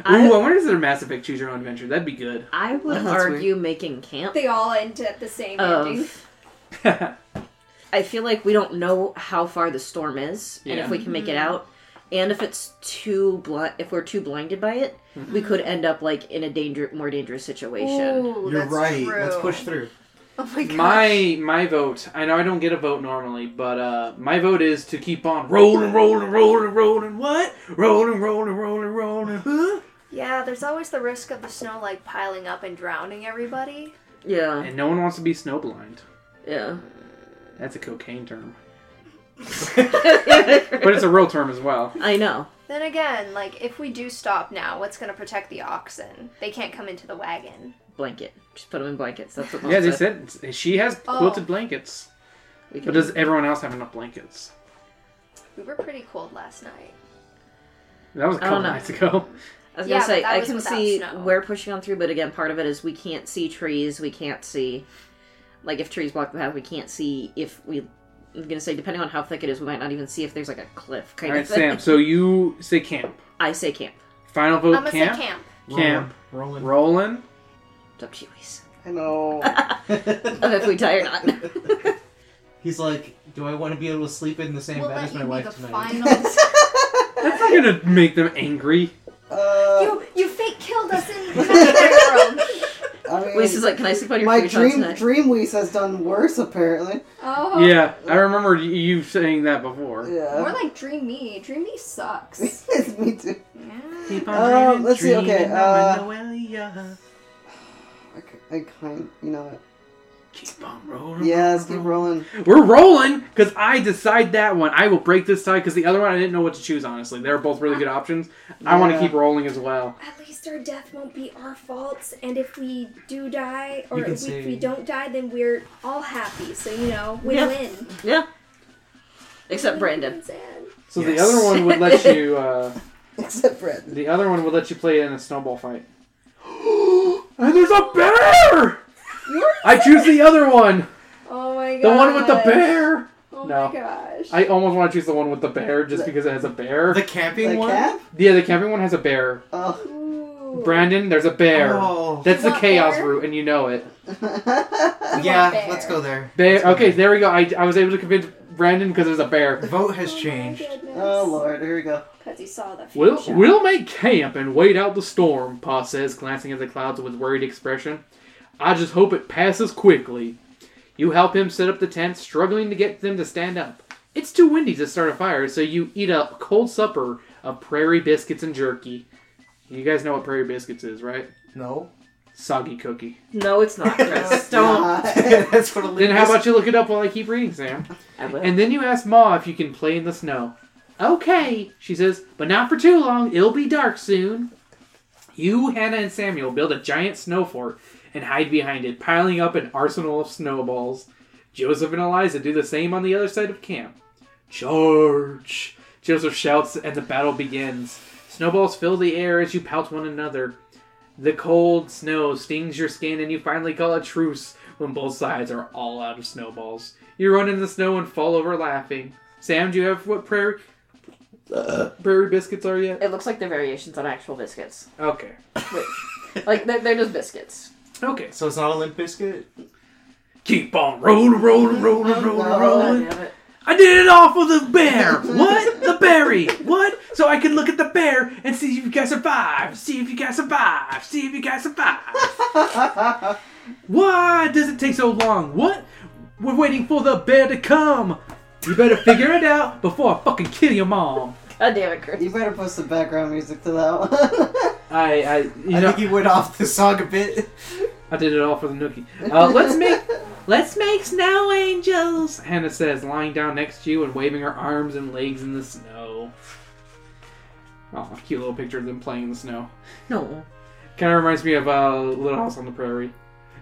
Ooh, I- I wonder if there's a Mass Effect Choose Your Own Adventure. That'd be good. I would That's argue making camp They all end at the same ending. I feel like we don't know how far the storm is, and if we can make it out, and if it's too bl- if we're too blinded by it, Mm-hmm. we could end up like in a danger, more dangerous situation. Ooh, You're that's right. True. Let's push through. Oh my god. My my vote. I know I don't get a vote normally, but uh, my vote is to keep on rolling, rolling, rolling, rolling. What? Rolling, rolling, rolling, rolling. Huh? Yeah, there's always the risk of the snow like piling up and drowning everybody. Yeah, And no one wants to be snowblind. yeah. That's a cocaine term, but it's a real term as well. I know. Then again, like if we do stop now, what's gonna protect the oxen? They can't come into the wagon. Blanket. Just put them in blankets. That's what. Mom Yeah, they said. said she has Oh. quilted blankets, We but can- does everyone else have enough blankets? We were pretty cold last night. That was a I couple don't know. nights ago. I was Yeah, gonna say I can see snow. we're pushing on through, but again, part of it is we can't see trees. We can't see, like, if trees block the path, we can't see if we. I'm gonna say depending on how thick it is, we might not even see if there's like a cliff kind All right, of thing. Sam. So you say camp. I say camp. Final vote I'm gonna camp. say camp. Camp. Rolling. Rolling. It's up to you, Reese. I know. Of if we die or not. He's like, do I want to be able to sleep in the same We'll bed as my wife tonight? That's not gonna make them angry. Uh, you you fake killed us in the imaginary room. I mean, Reese is like, can I sleep on your my futon dream tonight? dream Weiss has done worse apparently. Oh. Yeah, I remember y- you saying that before. More Yeah, like Dream Me. Dream Me sucks. it's me too. Keep on Um, let's see, okay, dreaming, uh, Noelia. I, c- I kind, you know what? Keep on rolling. Yeah, let's keep rolling. We're rolling because I decide that one. I will break this tie because the other one I didn't know what to choose. Honestly, they're both really good options. I want to Yeah. keep rolling as well. At least our death won't be our faults, and if we do die, or You can if we, if we don't die, then we're all happy. So you know, Yeah. win-win. Yeah. Except Brandon. So the Yes. other one would let you. Uh, Except Brad. the other one would let you play in a snowball fight. and there's a bear. I choose the other one. Oh my god. The one with the bear. Oh No. my gosh. I almost want to choose the one with the bear just because it has a bear. The camping The one? cat? Yeah, the camping one has a bear. Oh. Ooh. Brandon, there's a bear. Oh. That's the chaos bear? route, and you know it. Yeah, let's go there. Bear. Go Okay, there. there we go. I, I was able to convince Brandon because there's a bear. The vote has Oh changed. Oh, goodness. oh lord, here we go. Because he saw the future. We'll, we'll make camp and wait out the storm, Pa says, glancing at the clouds with worried expression. I just hope it passes quickly. You help him set up the tent, struggling to get them to stand up. It's too windy to start a fire, so you eat a cold supper of prairie biscuits and jerky. You guys know what prairie biscuits is, right? No. Soggy cookie. No, it's not, Chris. Don't. That's what Then how about you look it up while I keep reading, Sam? I will. And then you ask Ma if you can play in the snow. Okay, she says, but not for too long. It'll be dark soon. You, Hannah, and Samuel build a giant snow fort and hide behind it, piling up an arsenal of snowballs. Joseph and Eliza do the same on the other side of camp. Charge! Joseph shouts, and the battle begins. Snowballs fill the air as you pelt one another. The cold snow stings your skin, and you finally call a truce when both sides are all out of snowballs. You run in the snow and fall over laughing. Sam, do you have what prairie uh. prairie biscuits are yet? It looks like they're variations on actual biscuits. Okay. Like they're, they're just biscuits. Okay. So it's not a Limp Biscuit? Keep on rolling, rolling, rolling, oh, rolling, God rolling. damn. I did it off of the bear. What? The berry. What? So I can look at the bear and see if you guys survive. See if you guys survive. See if you guys survive. Why does it take so long? What? We're waiting for the bear to come. You better figure it out before I fucking kill your mom. God damn it, Chris. You better put some background music to that one. I, I, you I know, think you went off the song a bit. I did it all for the nookie. Uh, let's make let's make snow angels. Hannah says, lying down next to you and waving her arms and legs in the snow. Oh, cute little picture of them playing in the snow. No. Kind of reminds me of uh, Little House on the Prairie.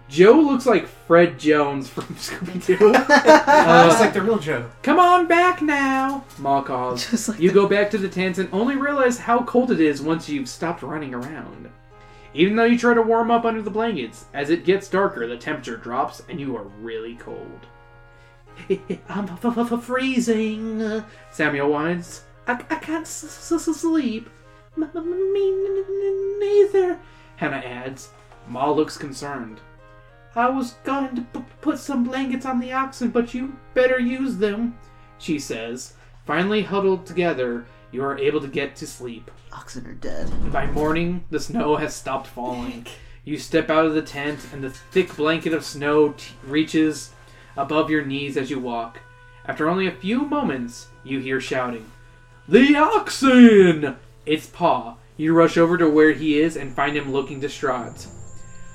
Joe looks like Fred Jones from Scooby Doo. Just uh, like the real Joe. Come on back now, Ma calls. Just like You go back to the tent and only realize how cold it is once you've stopped running around. Even though you try to warm up under the blankets, as it gets darker, the temperature drops and you are really cold. I'm f- f- f- freezing, Samuel whines. I, I can't s- s- s- sleep. M- m- me n- n- neither, Hannah adds. Ma looks concerned. I was going to p- put some blankets on the oxen, but you better use them, she says. Finally huddled together, you are able to get to sleep. Oxen are dead. By morning, the snow has stopped falling. You step out of the tent, and the thick blanket of snow t- reaches above your knees as you walk. After only a few moments, you hear shouting, The oxen! It's Pa. You rush over to where he is and find him looking distraught.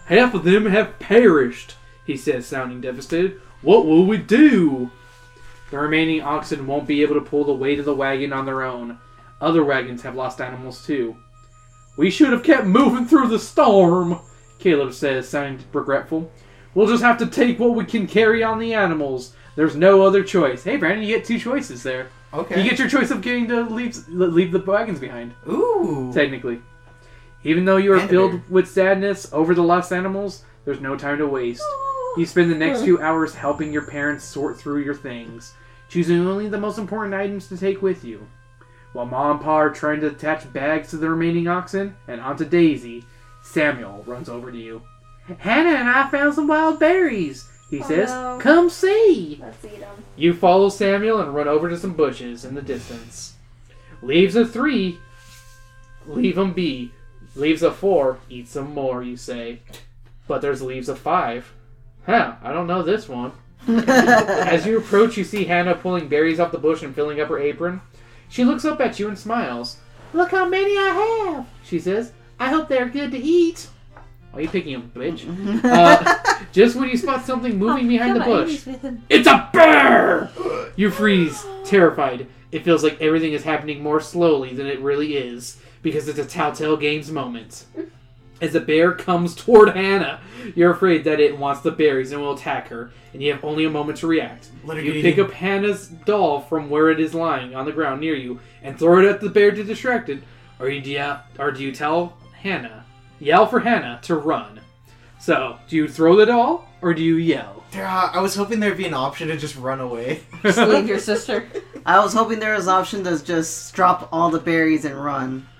Half of them have perished, he says, sounding devastated. What will we do? The remaining oxen won't be able to pull the weight of the wagon on their own. Other wagons have lost animals too. We should have kept moving through the storm, Caleb says, sounding regretful. We'll just have to take what we can carry on the animals. There's no other choice. Hey, Brandon, you get two choices there. Okay. You get your choice of getting to leave leave the wagons behind. Ooh. Technically, even though you are And filled with sadness over the lost animals, there's no time to waste. You spend the next few hours helping your parents sort through your things, choosing only the most important items to take with you. While Mom and Pa are trying to attach bags to the remaining oxen and onto Daisy, Samuel runs over to you. Hannah and I found some wild berries, he Oh, says. no. Come see. Let's eat them. You follow Samuel and run over to some bushes in the distance. Leaves of three, leave 'em be. Leaves of four, eat some more, you say. But there's leaves of five. Huh, I don't know this one. As you approach, you see Hannah pulling berries off the bush and filling up her apron. She looks up at you and smiles. Look how many I have, she says. I hope they're good to eat. Are you picking a bitch? Uh, just when you spot something moving behind the bush. It's a bear! You freeze, terrified. It feels like everything is happening more slowly than it really is, because it's a Telltale Games moment. As the bear comes toward Hannah, you're afraid that it wants the berries and will attack her, and you have only a moment to react. Let her You get pick eaten. up Hannah's doll from where it is lying on the ground near you and throw it at the bear to distract it, or you yell, or do you tell Hannah, yell for Hannah to run? So, do you throw the doll or do you yell? There, uh, I was hoping there'd be an option to just run away. Just leave your sister. I was hoping there was an option to just drop all the berries and run.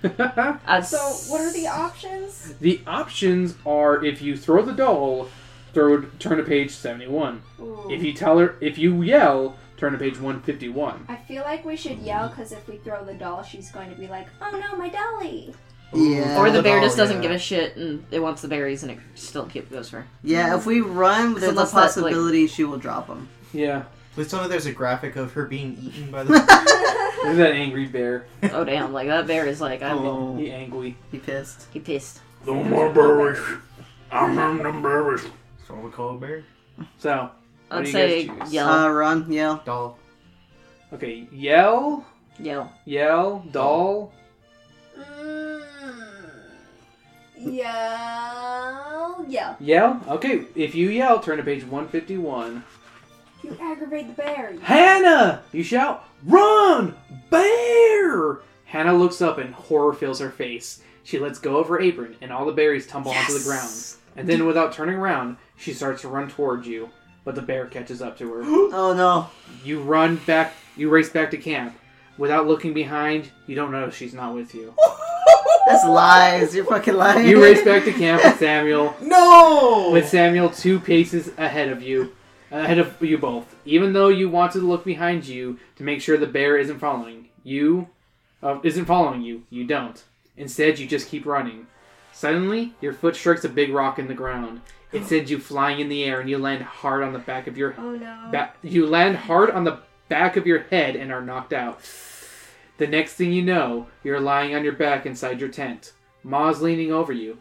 So, what are the options? The options are if you throw the doll, throw turn to page seventy one. Ooh. If you tell her, if you yell, turn to page one fifty one. I feel like we should yell because if we throw the doll, she's going to be like, "Oh no, my dolly!" Yeah. Or the the bear doll, just doesn't yeah. give a shit and it wants the berries and it still keep goes for. Yeah, if we run, there's a unless that, like- possibility she will drop them. Yeah, Please tell me there's a graphic of her being eaten by the. look at that angry bear. Oh damn! Like that bear is like I'm Oh, He angry. he pissed. he pissed. No more berries. I'm on the berries. That's what we call a bear. So, what I'd do you say guys yell, Uh, run, yell. Doll. Okay, yell, yell. yell, doll. Mm. Yell, yell. Yell? Okay, if you yell, turn to page 151. You aggravate the bear. Hannah! You shout, Run! Bear! Hannah looks up and horror fills her face. She lets go of her apron and all the berries tumble onto the ground. And then, without turning around, she starts to run towards you. But the bear catches up to her. Oh no. You run back, you race back to camp. Without looking behind, you don't notice she's not with you. That's lies. You're fucking lying. You race back to camp with Samuel. No. with Samuel two paces ahead of you, ahead of you both. Even though you want to look behind you to make sure the bear isn't following you, uh, isn't following you, you don't. Instead, you just keep running. Suddenly, your foot strikes a big rock in the ground. It sends you flying in the air, and you land hard on the back of your Oh no. ba- you land hard on the back of your head and are knocked out. The next thing you know, you're lying on your back inside your tent. Ma's leaning over you.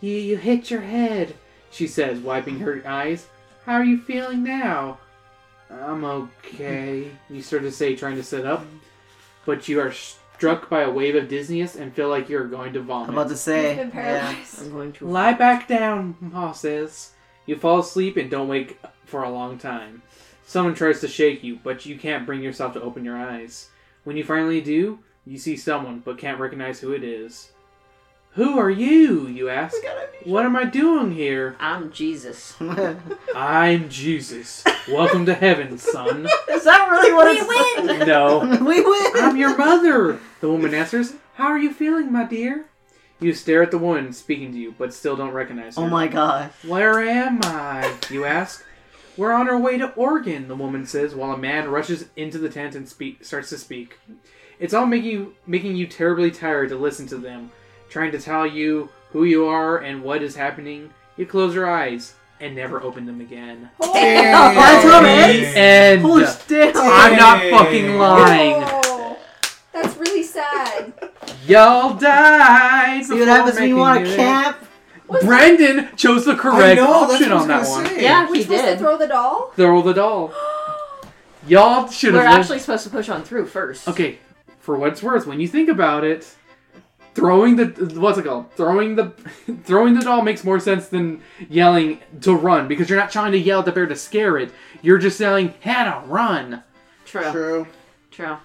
You, you hit your head, she says, wiping her eyes. How are you feeling now? I'm okay, you sort of say, trying to sit up. But you are struck by a wave of dizziness and feel like you're going to vomit. I'm about to say. You've been Yeah. paralyzed. I'm going to. Lie back down, Ma says. You fall asleep and don't wake for a long time. Someone tries to shake you, but you can't bring yourself to open your eyes. When you finally do, you see someone, but can't recognize who it is. Who are you? You ask. What am I doing here? I'm Jesus. I'm Jesus. Welcome to heaven, son. Is that really what We it's win! No. we win. I'm your mother, the woman answers. How are you feeling, my dear? You stare at the woman speaking to you, but still don't recognize oh her. Oh my god. Where am I? You ask. We're on our way to Oregon, the woman says, while a man rushes into the tent and speak, starts to speak. It's all making you, making you terribly tired to listen to them, trying to tell you who you are and what is happening. You close your eyes and never open them again. Oh, that's how it is? And Holy uh, damn. I'm not fucking lying. Oh, that's really sad. Y'all died. See what before happens when you want to it. camp? Brandon chose the correct know, option on that was one. say. Yeah, We're he supposed did. throw the doll? Throw the doll. Y'all should We're have. actually supposed to push on through first. Okay, for what it's worth, when you think about it, throwing the what's it called? Throwing the throwing the doll makes more sense than yelling to run because you're not trying to yell at the bear to scare it. You're just yelling, "Hannah, run!" True. True. True.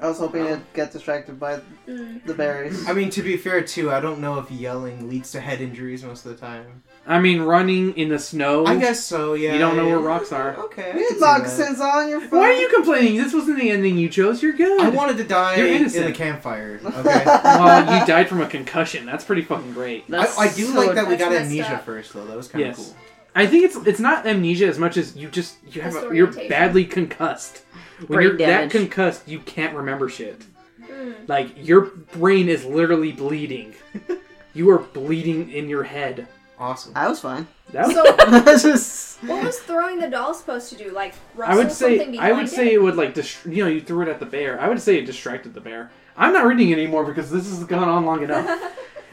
I was hoping to get distracted by the berries. I mean, to be fair, too, I don't know if yelling leads to head injuries most of the time. I mean, running in the snow. I guess so, yeah. You don't know where rocks are. Okay. I You had moccasins on your phone. Why are you complaining? This wasn't the ending you chose. You're good. I wanted to die You're in innocent. the campfire. Okay. well, you died from a concussion. That's pretty fucking great. I, That's I do so- like that we got amnesia up. first, though. That was kind of Yes. cool. I think it's it's not amnesia as much as you just you have a, you're badly concussed. When Brain you're damage. that concussed, you can't remember shit. Mm. Like your brain is literally bleeding. you are bleeding in your head. Awesome. I was fine. That was, So, That's just. what was throwing the doll supposed to do? Like, I would say something I would behind say it? it would like dist- you know you threw it at the bear. I would say it distracted the bear. I'm not reading anymore because this has gone on long enough.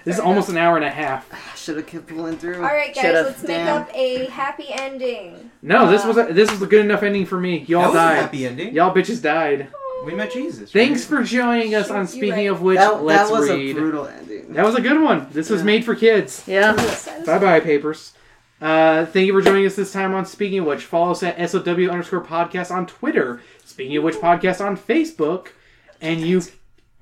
This is almost an hour and a half. I should have kept pulling through. Alright, guys, Should've. let's make Damn. up a happy ending. No, this was a, this was a good enough ending for me. Y'all that was a died. happy ending. Y'all bitches died. We met Jesus. Thanks right? for joining us Sure, on Speaking right. of which, That, let's that was read. a brutal ending. That was a good one. This was Yeah. made for kids. Yeah. Bye bye, papers. Uh, thank you for joining us this time on Speaking of Which. Follow us at SOW underscore podcast on Twitter. Speaking of Which podcast on Facebook. And you.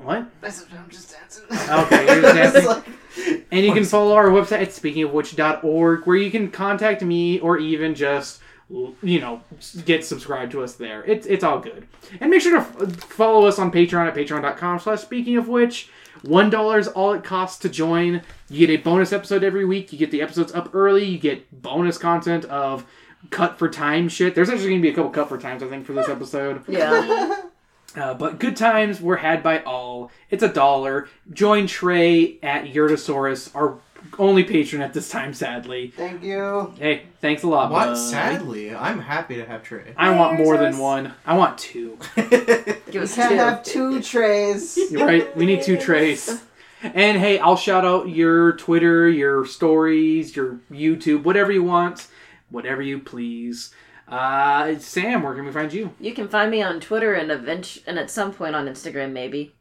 What? I'm just dancing. Okay, you're just dancing. Like- And you can follow our website at speakingofwhich.org where you can contact me or even just, you know, get subscribed to us there. It's, it's all good. And make sure to f- follow us on Patreon at patreon.com slash speaking of which. $1 is all it costs to join. You get a bonus episode every week. You get the episodes up early. You get bonus content of cut for time shit. There's actually going to be a couple cut for times, I think, for this episode. Yeah. Uh, but good times were had by all. It's a dollar. Join Trey at Yurtosaurus, our only patron at this time, sadly. Thank you. Hey, thanks a lot. What? bud. Sadly, I'm happy to have Trey. I want more than one. I want two. Give You us can't two. have two trays. You're right. We need two trays. And hey, I'll shout out your Twitter, your stories, your YouTube, whatever you want, whatever you please. Uh, Sam, where can we find you? You can find me on Twitter and event- and at some point on Instagram maybe.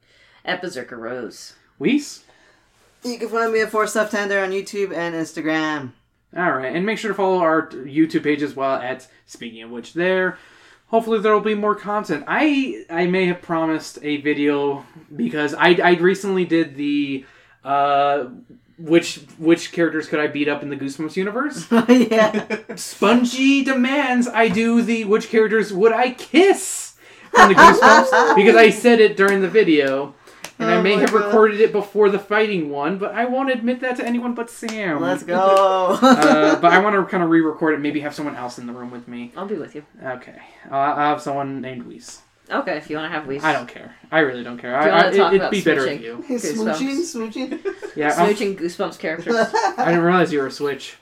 At Berserker Rose. Weiss? You can find me at Four Stuff Tender on YouTube and Instagram. All right, and make sure to follow our YouTube page as well. At speaking of which, there. Hopefully, there will be more content. I I may have promised a video because I I recently did the uh which which characters could I beat up in the Goosebumps universe. yeah. Spongy demands I do the which characters would I kiss from the Goosebumps because I said it during the video. And I Oh may have God. recorded it before the fighting one, but I won't admit that to anyone but Sam. Let's go. uh, but I want to kind of re-record it. Maybe have someone else in the room with me. I'll be with you. Okay, uh, I'll have someone named Weiss. Okay, if you want to have Weez. I don't care. I really don't care. Do you I, wanna I, talk it, about would be better switching? if you. smooching, smooching. Yeah, I'm- Smooching Goosebumps characters. I didn't realize you were a Switch.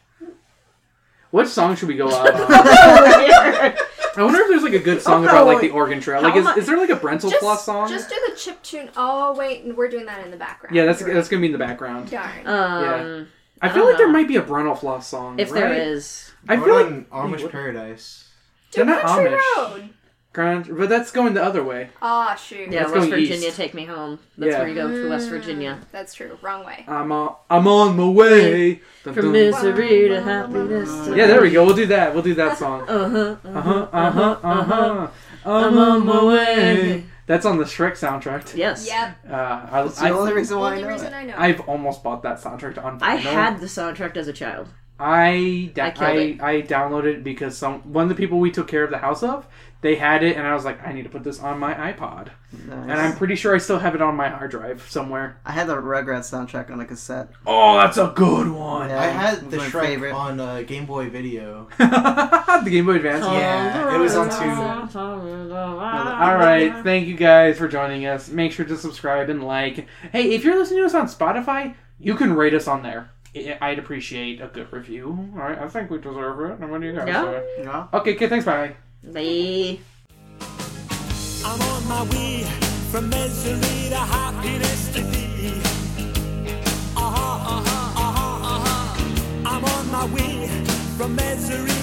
What song should we go out on? I wonder if there's like a good song about like the Oregon Trail. Like, How is, mu- is there like a Brentel Just, Floss song? just do the chip tune. Oh wait, we're doing that in the background. Yeah, that's You're that's gonna be in the background. Darn. Um, Yeah. I I feel don't like there might be a Brentalfloss song. If right? there is. I feel like on Amish Paradise. they're not Country Amish. Road. Country- but that's going the other way. Ah, shoot. Yeah, Let's West go Virginia, east. take me home. That's Yeah. where you go to West Virginia. Mm, That's true. Wrong way. I'm on, I'm on my way. Dun, From dun. misery to happiness. To Yeah, there we go. We'll do that. We'll do that song. Uh huh. Uh huh. Uh huh. Uh huh. I'm on my way. That's on the Shrek soundtrack. Yes. Yep. Uh, I, That's the only reason why I Only know reason it. I know. I've almost bought that soundtrack on vinyl. I had the soundtrack as a child. I, da- I I, killed I, it. downloaded it because some one of the people we took care of the house of, they had it, and I was like, I need to put this on my iPod, and I'm pretty sure I still have it on my hard drive somewhere. I had the Rugrats soundtrack on a cassette. Oh, that's a good one. Yeah, I had the Shrek favorite. on uh, Game Boy Video. the Game Boy Advance. Yeah, it was on two. All right, thank you guys for joining us. Make sure to subscribe and like. Hey, if you're listening to us on Spotify, you can rate us on there. I- I'd appreciate a good review. All right, I think we deserve it. What do you guys Yeah. say? Yeah. Okay, okay, thanks, bye. Bye. I'm on my way from misery to happiness to thee. Uh-huh, uh-huh, uh-huh, uh-huh. I'm on my way from misery